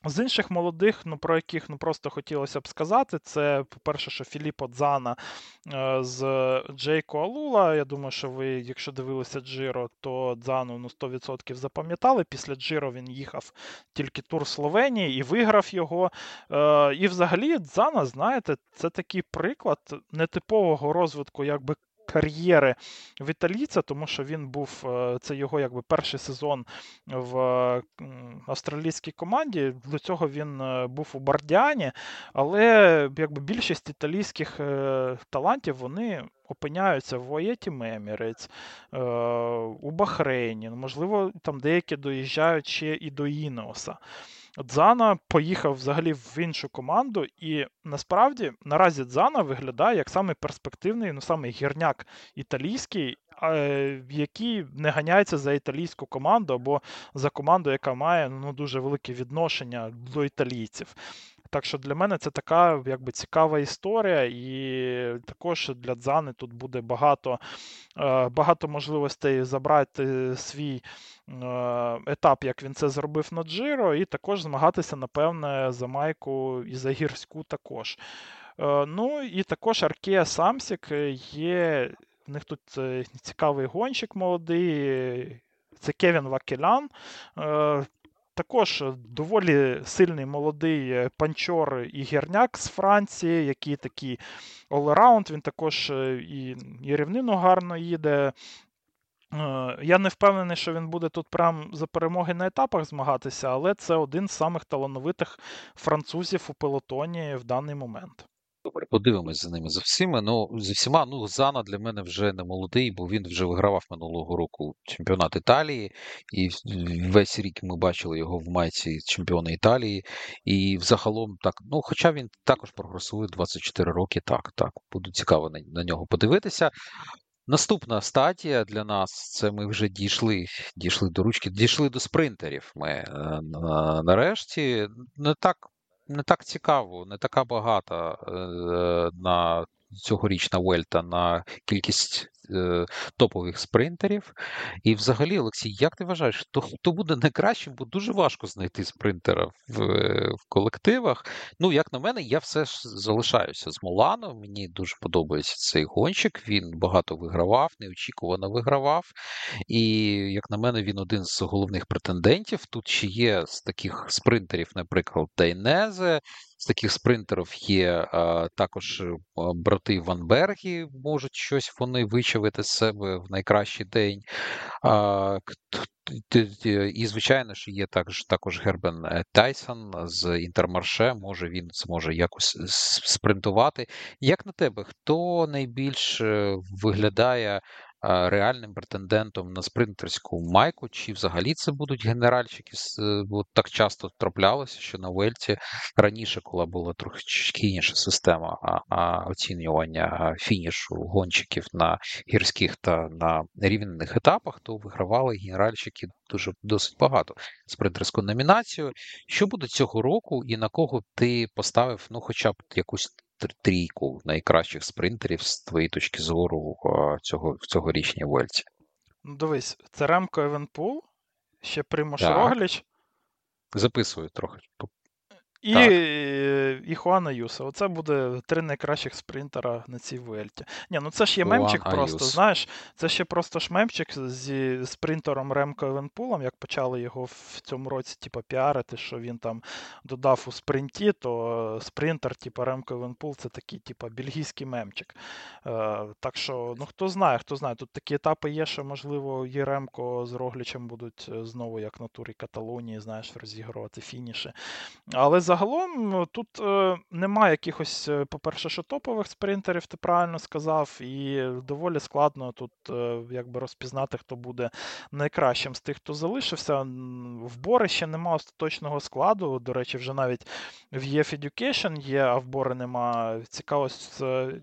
З інших молодих, ну про яких ну просто хотілося б сказати, це, по-перше, що Філіппо Дзана е, з Джейко Алула. Я думаю, що ви, якщо дивилися Джиро, то Дзану ну, 100% запам'ятали. Після Джиро він їхав тільки тур Словенії і виграв його. Е, і взагалі Дзана, знаєте, це такий приклад нетипового розвитку якби кар'єри в італійця, тому що він був е, це його якби перший сезон в австралійській команді. До цього він е, був у Бардіані, але якби більшість італійських е, талантів вони. Опиняються в Оєті Мемірець, у Бахрейні. Можливо, там деякі доїжджають ще і до Інеоса. Дзана поїхав взагалі в іншу команду, і насправді наразі Дзана виглядає як самий перспективний, ну самий гірняк італійський, який не ганяється за італійську команду або за команду, яка має ну, дуже велике відношення до італійців. Так що для мене це така якби цікава історія, і також для Дзани тут буде багато е, багато можливостей забрати свій е, етап, як він це зробив на Джиро, і також змагатися, напевне, за майку і за гірську також. Е, ну і також Аркея Самсік є. В них тут цікавий гонщик молодий. Це Кевін Вакелян. Також е, доволі сильний молодий е, панчор і гірняк з Франції, який такий all-around, Він також е, і, і рівнину гарно їде. Я не впевнений, що він буде тут прям за перемоги на етапах змагатися, але це один з самих талановитих французів у пелотоні в даний момент. Добре, подивимось за ними за всіма. Ну, зі всіма, ну, Зана для мене вже не молодий, бо він вже вигравав минулого року чемпіонат Італії, і весь рік ми бачили його в майці чемпіона Італії. І взагалом так, ну, хоча він також прогресує 24 роки, так, так, буде цікаво на, на нього подивитися. Наступна стадія для нас це ми вже дійшли дійшли до ручки, дійшли до спринтерів. Ми е, нарешті не так не так цікаво, не така багата е, на цьогорічна Вельта на кількість топових спринтерів. І взагалі, Олексій, як ти вважаєш, хто хто буде найкращим, бо дуже важко знайти спринтера в в колективах. Ну, як на мене, я все ж залишаюся з Муланом. Мені дуже подобається цей гонщик. Він багато вигравав, неочікувано вигравав. І, як на мене, він один з головних претендентів. Тут ще є з таких спринтерів, наприклад, Дайнезе. З таких спринтерів є а, також е, брати Ванбергі, можуть щось вони вичавити з себе в найкращий день. І, звичайно, що є також також Гербен е, Тайсон з Інтермарше, може він зможе якось спринтувати. Як на тебе, хто найбільш е, виглядає реальним претендентом на спринтерську майку, чи взагалі це будуть генеральчики? Бо так часто траплялося, що на Вельті раніше, коли була трохи інша система оцінювання фінішу гонщиків на гірських та на рівнених етапах, то вигравали генеральчики дуже досить багато спринтерську номінацію. Що буде цього року, і на кого ти поставив ну, хоча б якусь трійку найкращих спринтерів з твоєї точки зору цього цьогорічній Вуельті? Ну, дивись, це Ремко Евенепул, ще Примош Рогліч. Записую трохи і так. і Хуан Аюсо. Оце буде три найкращих спринтера на цій Вуельті. Ні, ну це ж є мемчик Хуан просто, Аюсо. знаєш, це ще просто ж мемчик зі спринтером Ремко Евенепулом, як почали його в цьому році, типу, піарити, що він там додав у спринті, то спринтер, типу, Ремко Евенпул, це такий, типу, бельгійський мемчик. Е, Так що, ну хто знає, хто знає, тут такі етапи є, що, можливо, і Ремко з Роглічем будуть е, знову, як на турі Каталонії, знаєш, розігрувати фініші. Але за загалом ну, тут е, немає якихось, е, по-перше, що топових спринтерів, ти правильно сказав, і доволі складно тут е, якби розпізнати, хто буде найкращим з тих, хто залишився. В Бори ще немає остаточного складу. До речі, вже навіть в EF Education є, а в Бори нема. Цікаво,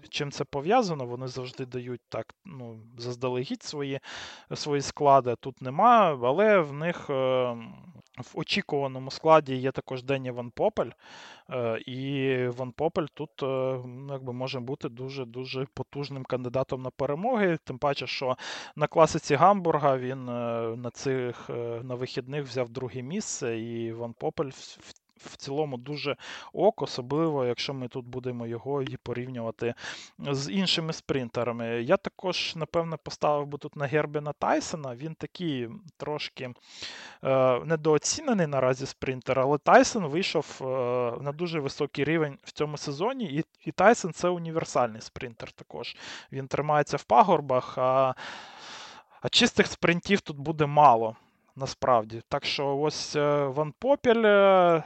чим це пов'язано. Вони завжди дають так, ну, заздалегідь свої свої склади. Тут нема, але в них. В очікуваному складі є також Дені Ван Попель, е, і Ван Попель тут е, ну, якби може бути дуже-дуже потужним кандидатом на перемоги. Тим паче, що на класиці Гамбурга він е, на цих на вихідних взяв друге місце, і Ван Попель в в цілому дуже ок, особливо, якщо ми тут будемо його і порівнювати з іншими спринтерами. Я також, напевно, поставив би тут на Гербіна Тайсона. Він такий трошки е, недооцінений наразі спринтер, але Тайсон вийшов е, на дуже високий рівень в цьому сезоні, і, і Тайсон це універсальний спринтер також. Він тримається в пагорбах. а а чистих спринтів тут буде мало, насправді. Так що ось е, Ван Попель е,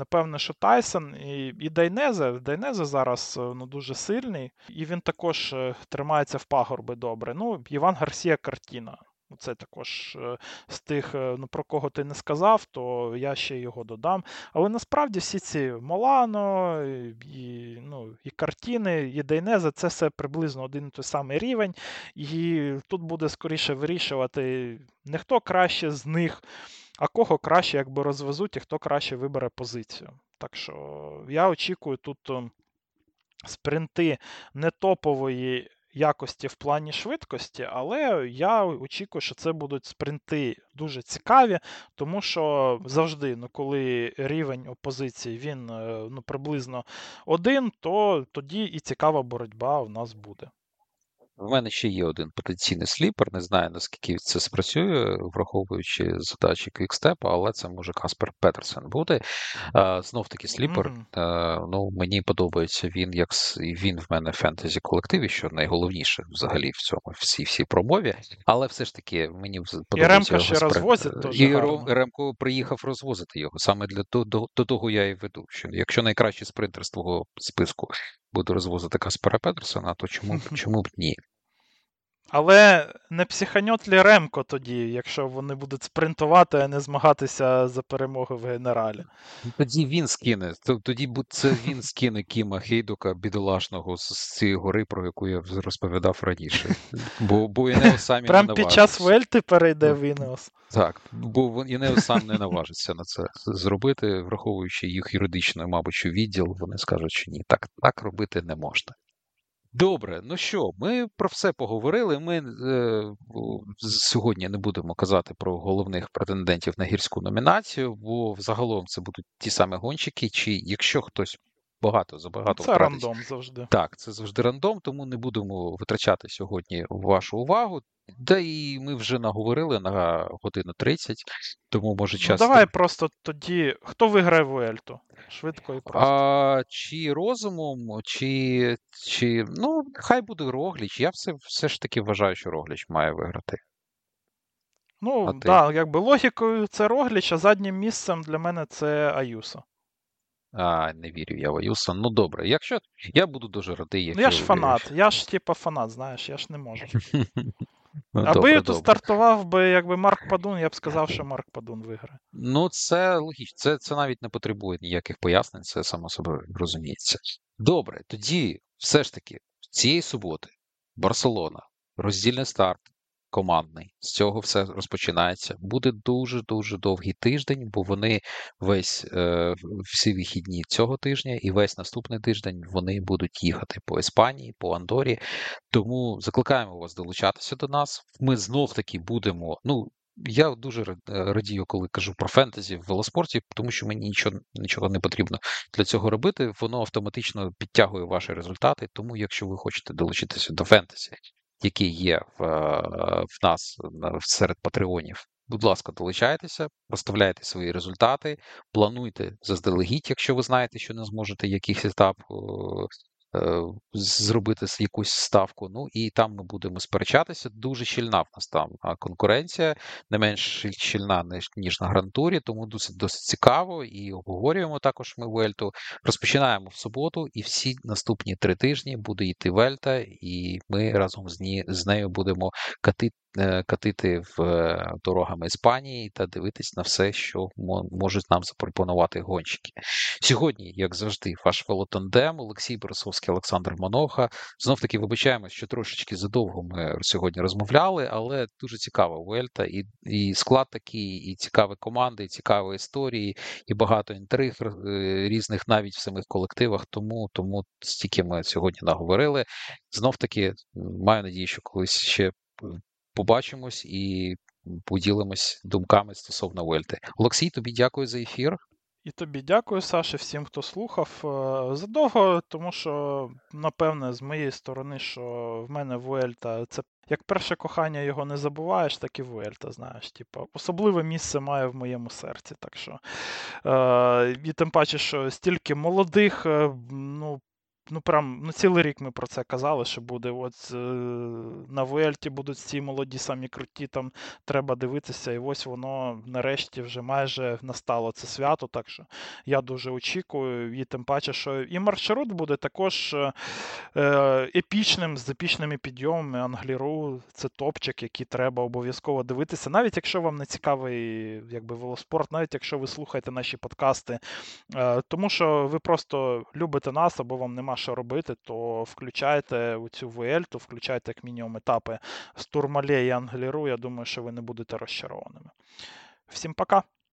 Напевне, що Тайсон і і Дайнезе. Дайнезе зараз е, ну, дуже сильний, і він також е, тримається в пагорби добре. Ну, Іван Гарсія Картіна. Це також е, з тих, ну, про кого ти не сказав, то я ще його додам. Але насправді всі ці Молано, і ну, і картини, і Дейнезе це все приблизно один і той самий рівень. І тут буде скоріше вирішувати не хто краще з них, а кого краще якби розвезуть, і хто краще вибере позицію. Так що я очікую тут ем, спринти не топової якості в плані швидкості, але я очікую, що це будуть спринти дуже цікаві, тому що завжди, ну, коли рівень опозиції він е, ну, приблизно один, то тоді і цікава боротьба в нас буде. В мене ще є один потенційний sleeper. Не знаю, наскільки це спрацює, враховуючи задачі квікстепа, але це може Каспер Петерсен бути. Знов таки sleeper. Mm-hmm. Ну, Мені подобається він, як він в мене в фентезі колективі, що найголовніше взагалі в цьому всій всій промові. Але все ж таки мені подобається. І Ремка ще розвозить. І гарно. Ремко приїхав розвозити його. Саме для до, до, до того я і веду. Що Якщо найкращий спринтер з твого списку буде розвозити Каспера Петерсена, то чому, чому б ні? Але не психанёт ли Ремко тоді, якщо вони будуть спринтувати, а не змагатися за перемогу в генералі. Тоді він скине. Тоді це він скине Кіма Хейдука бідолашного з цієї гори, про яку я розповідав раніше. Бо бо Інеос самі Прям не під час Вуельти перейде в Інеос. Так, бо Інеос сам не наважиться на це зробити, враховуючи їх юридичний, мабуть, відділ, вони скажуть, що ні, так, так робити не можна. Добре, ну що, ми про все поговорили. Ми е, сьогодні не будемо казати про головних претендентів на гірську номінацію, бо взагалом це будуть ті самі гонщики, чи якщо хтось багато забагато Це втратить, рандом завжди. Так, це завжди рандом, тому не будемо витрачати сьогодні вашу увагу. Да і ми вже наговорили на годину 30, тому може ну, час. Ну, Давай просто тоді. Хто виграє Вуельту? Швидко і просто. А, Чи розумом, чи. чи... Ну, хай буде Рогліч. Я все все ж таки вважаю, що Рогліч має виграти. Ну, так, да, якби логікою це Рогліч, а заднім місцем для мене це Аюсо. А, не вірю я в Аюсо. Ну добре, якщо я буду дуже радий, якщо... Ну, я ж фанат, я ж типа фанат, знаєш, я ж не можу. Ну, Аби добре, тут стартував би якби Марк Падун, я б сказав, що Марк Падун виграє. Ну, це логічно. Це це навіть не потребує ніяких пояснень, це само собою розуміється. Добре, тоді все ж таки цієї суботи Барселона, роздільний старт, командний. З цього все розпочинається. Буде дуже-дуже довгий тиждень, бо вони весь е, всі вихідні цього тижня і весь наступний тиждень вони будуть їхати по Іспанії, по Андорі. Тому закликаємо вас долучатися до нас. Ми знов таки будемо. ну, я дуже е, радію, коли кажу про фентезі в велоспорті, тому що мені нічого нічого не потрібно для цього робити. Воно автоматично підтягує ваші результати. Тому, якщо ви хочете долучитися до фентезі, який є в, в нас серед патреонів. Будь ласка, долучайтеся, проставляйте свої результати, плануйте заздалегідь, якщо ви знаєте, що не зможете якийсь етап Е, зробити якусь ставку. Ну і там ми будемо сперечатися. Дуже щільна в нас там конкуренція, не менш щільна ніж на грантурі, тому досить досить цікаво і обговорюємо також. Ми Вельту. Розпочинаємо в суботу, і всі наступні три тижні буде йти Вельта, і ми разом з, нею будемо катити Е, катити в е, дорогами Іспанії та дивитись на все, що можуть нам запропонувати гонщики. Сьогодні, як завжди, ваш велотандем, Олексій Борисовський, Олександр Моноха. Знов таки вибачаємось, що трошечки задовго ми сьогодні розмовляли, але дуже цікава Вельта, і і склад такий, і цікаві команди, і цікаві історії, і багато інтриг е, різних навіть в самих колективах. Тому тому стільки ми сьогодні наговорили. Знов таки маю надію, що колись ще побачимось і поділимось думками стосовно Вельти. Олексій, тобі дякую за ефір. І тобі дякую, Саше, всім, хто слухав. Е, задовго, тому що, напевне, з моєї сторони, що в мене Вуельта це як перше кохання його не забуваєш, так і Вуельта, знаєш. Типу, особливе місце має в моєму серці. так що. Е, І тим паче, що стільки молодих, е, ну, ну прям ну цілий рік ми про це казали, що буде. От е, на Вуельті будуть ці молоді самі круті, там треба дивитися, і ось воно нарешті вже майже настало це свято. Так що я дуже очікую, і тим паче, що і маршрут буде також е, епічним, з епічними підйомами. Англіру це топчик, який треба обов'язково дивитися. Навіть якщо вам не цікавий якби велоспорт, навіть якщо ви слухаєте наші подкасти, е, тому що ви просто любите нас або вам нема що робити, то включайте у цю то включайте як мінімум етапи з Турмале і Англіру. Я думаю, що ви не будете розчарованими. Всім пока!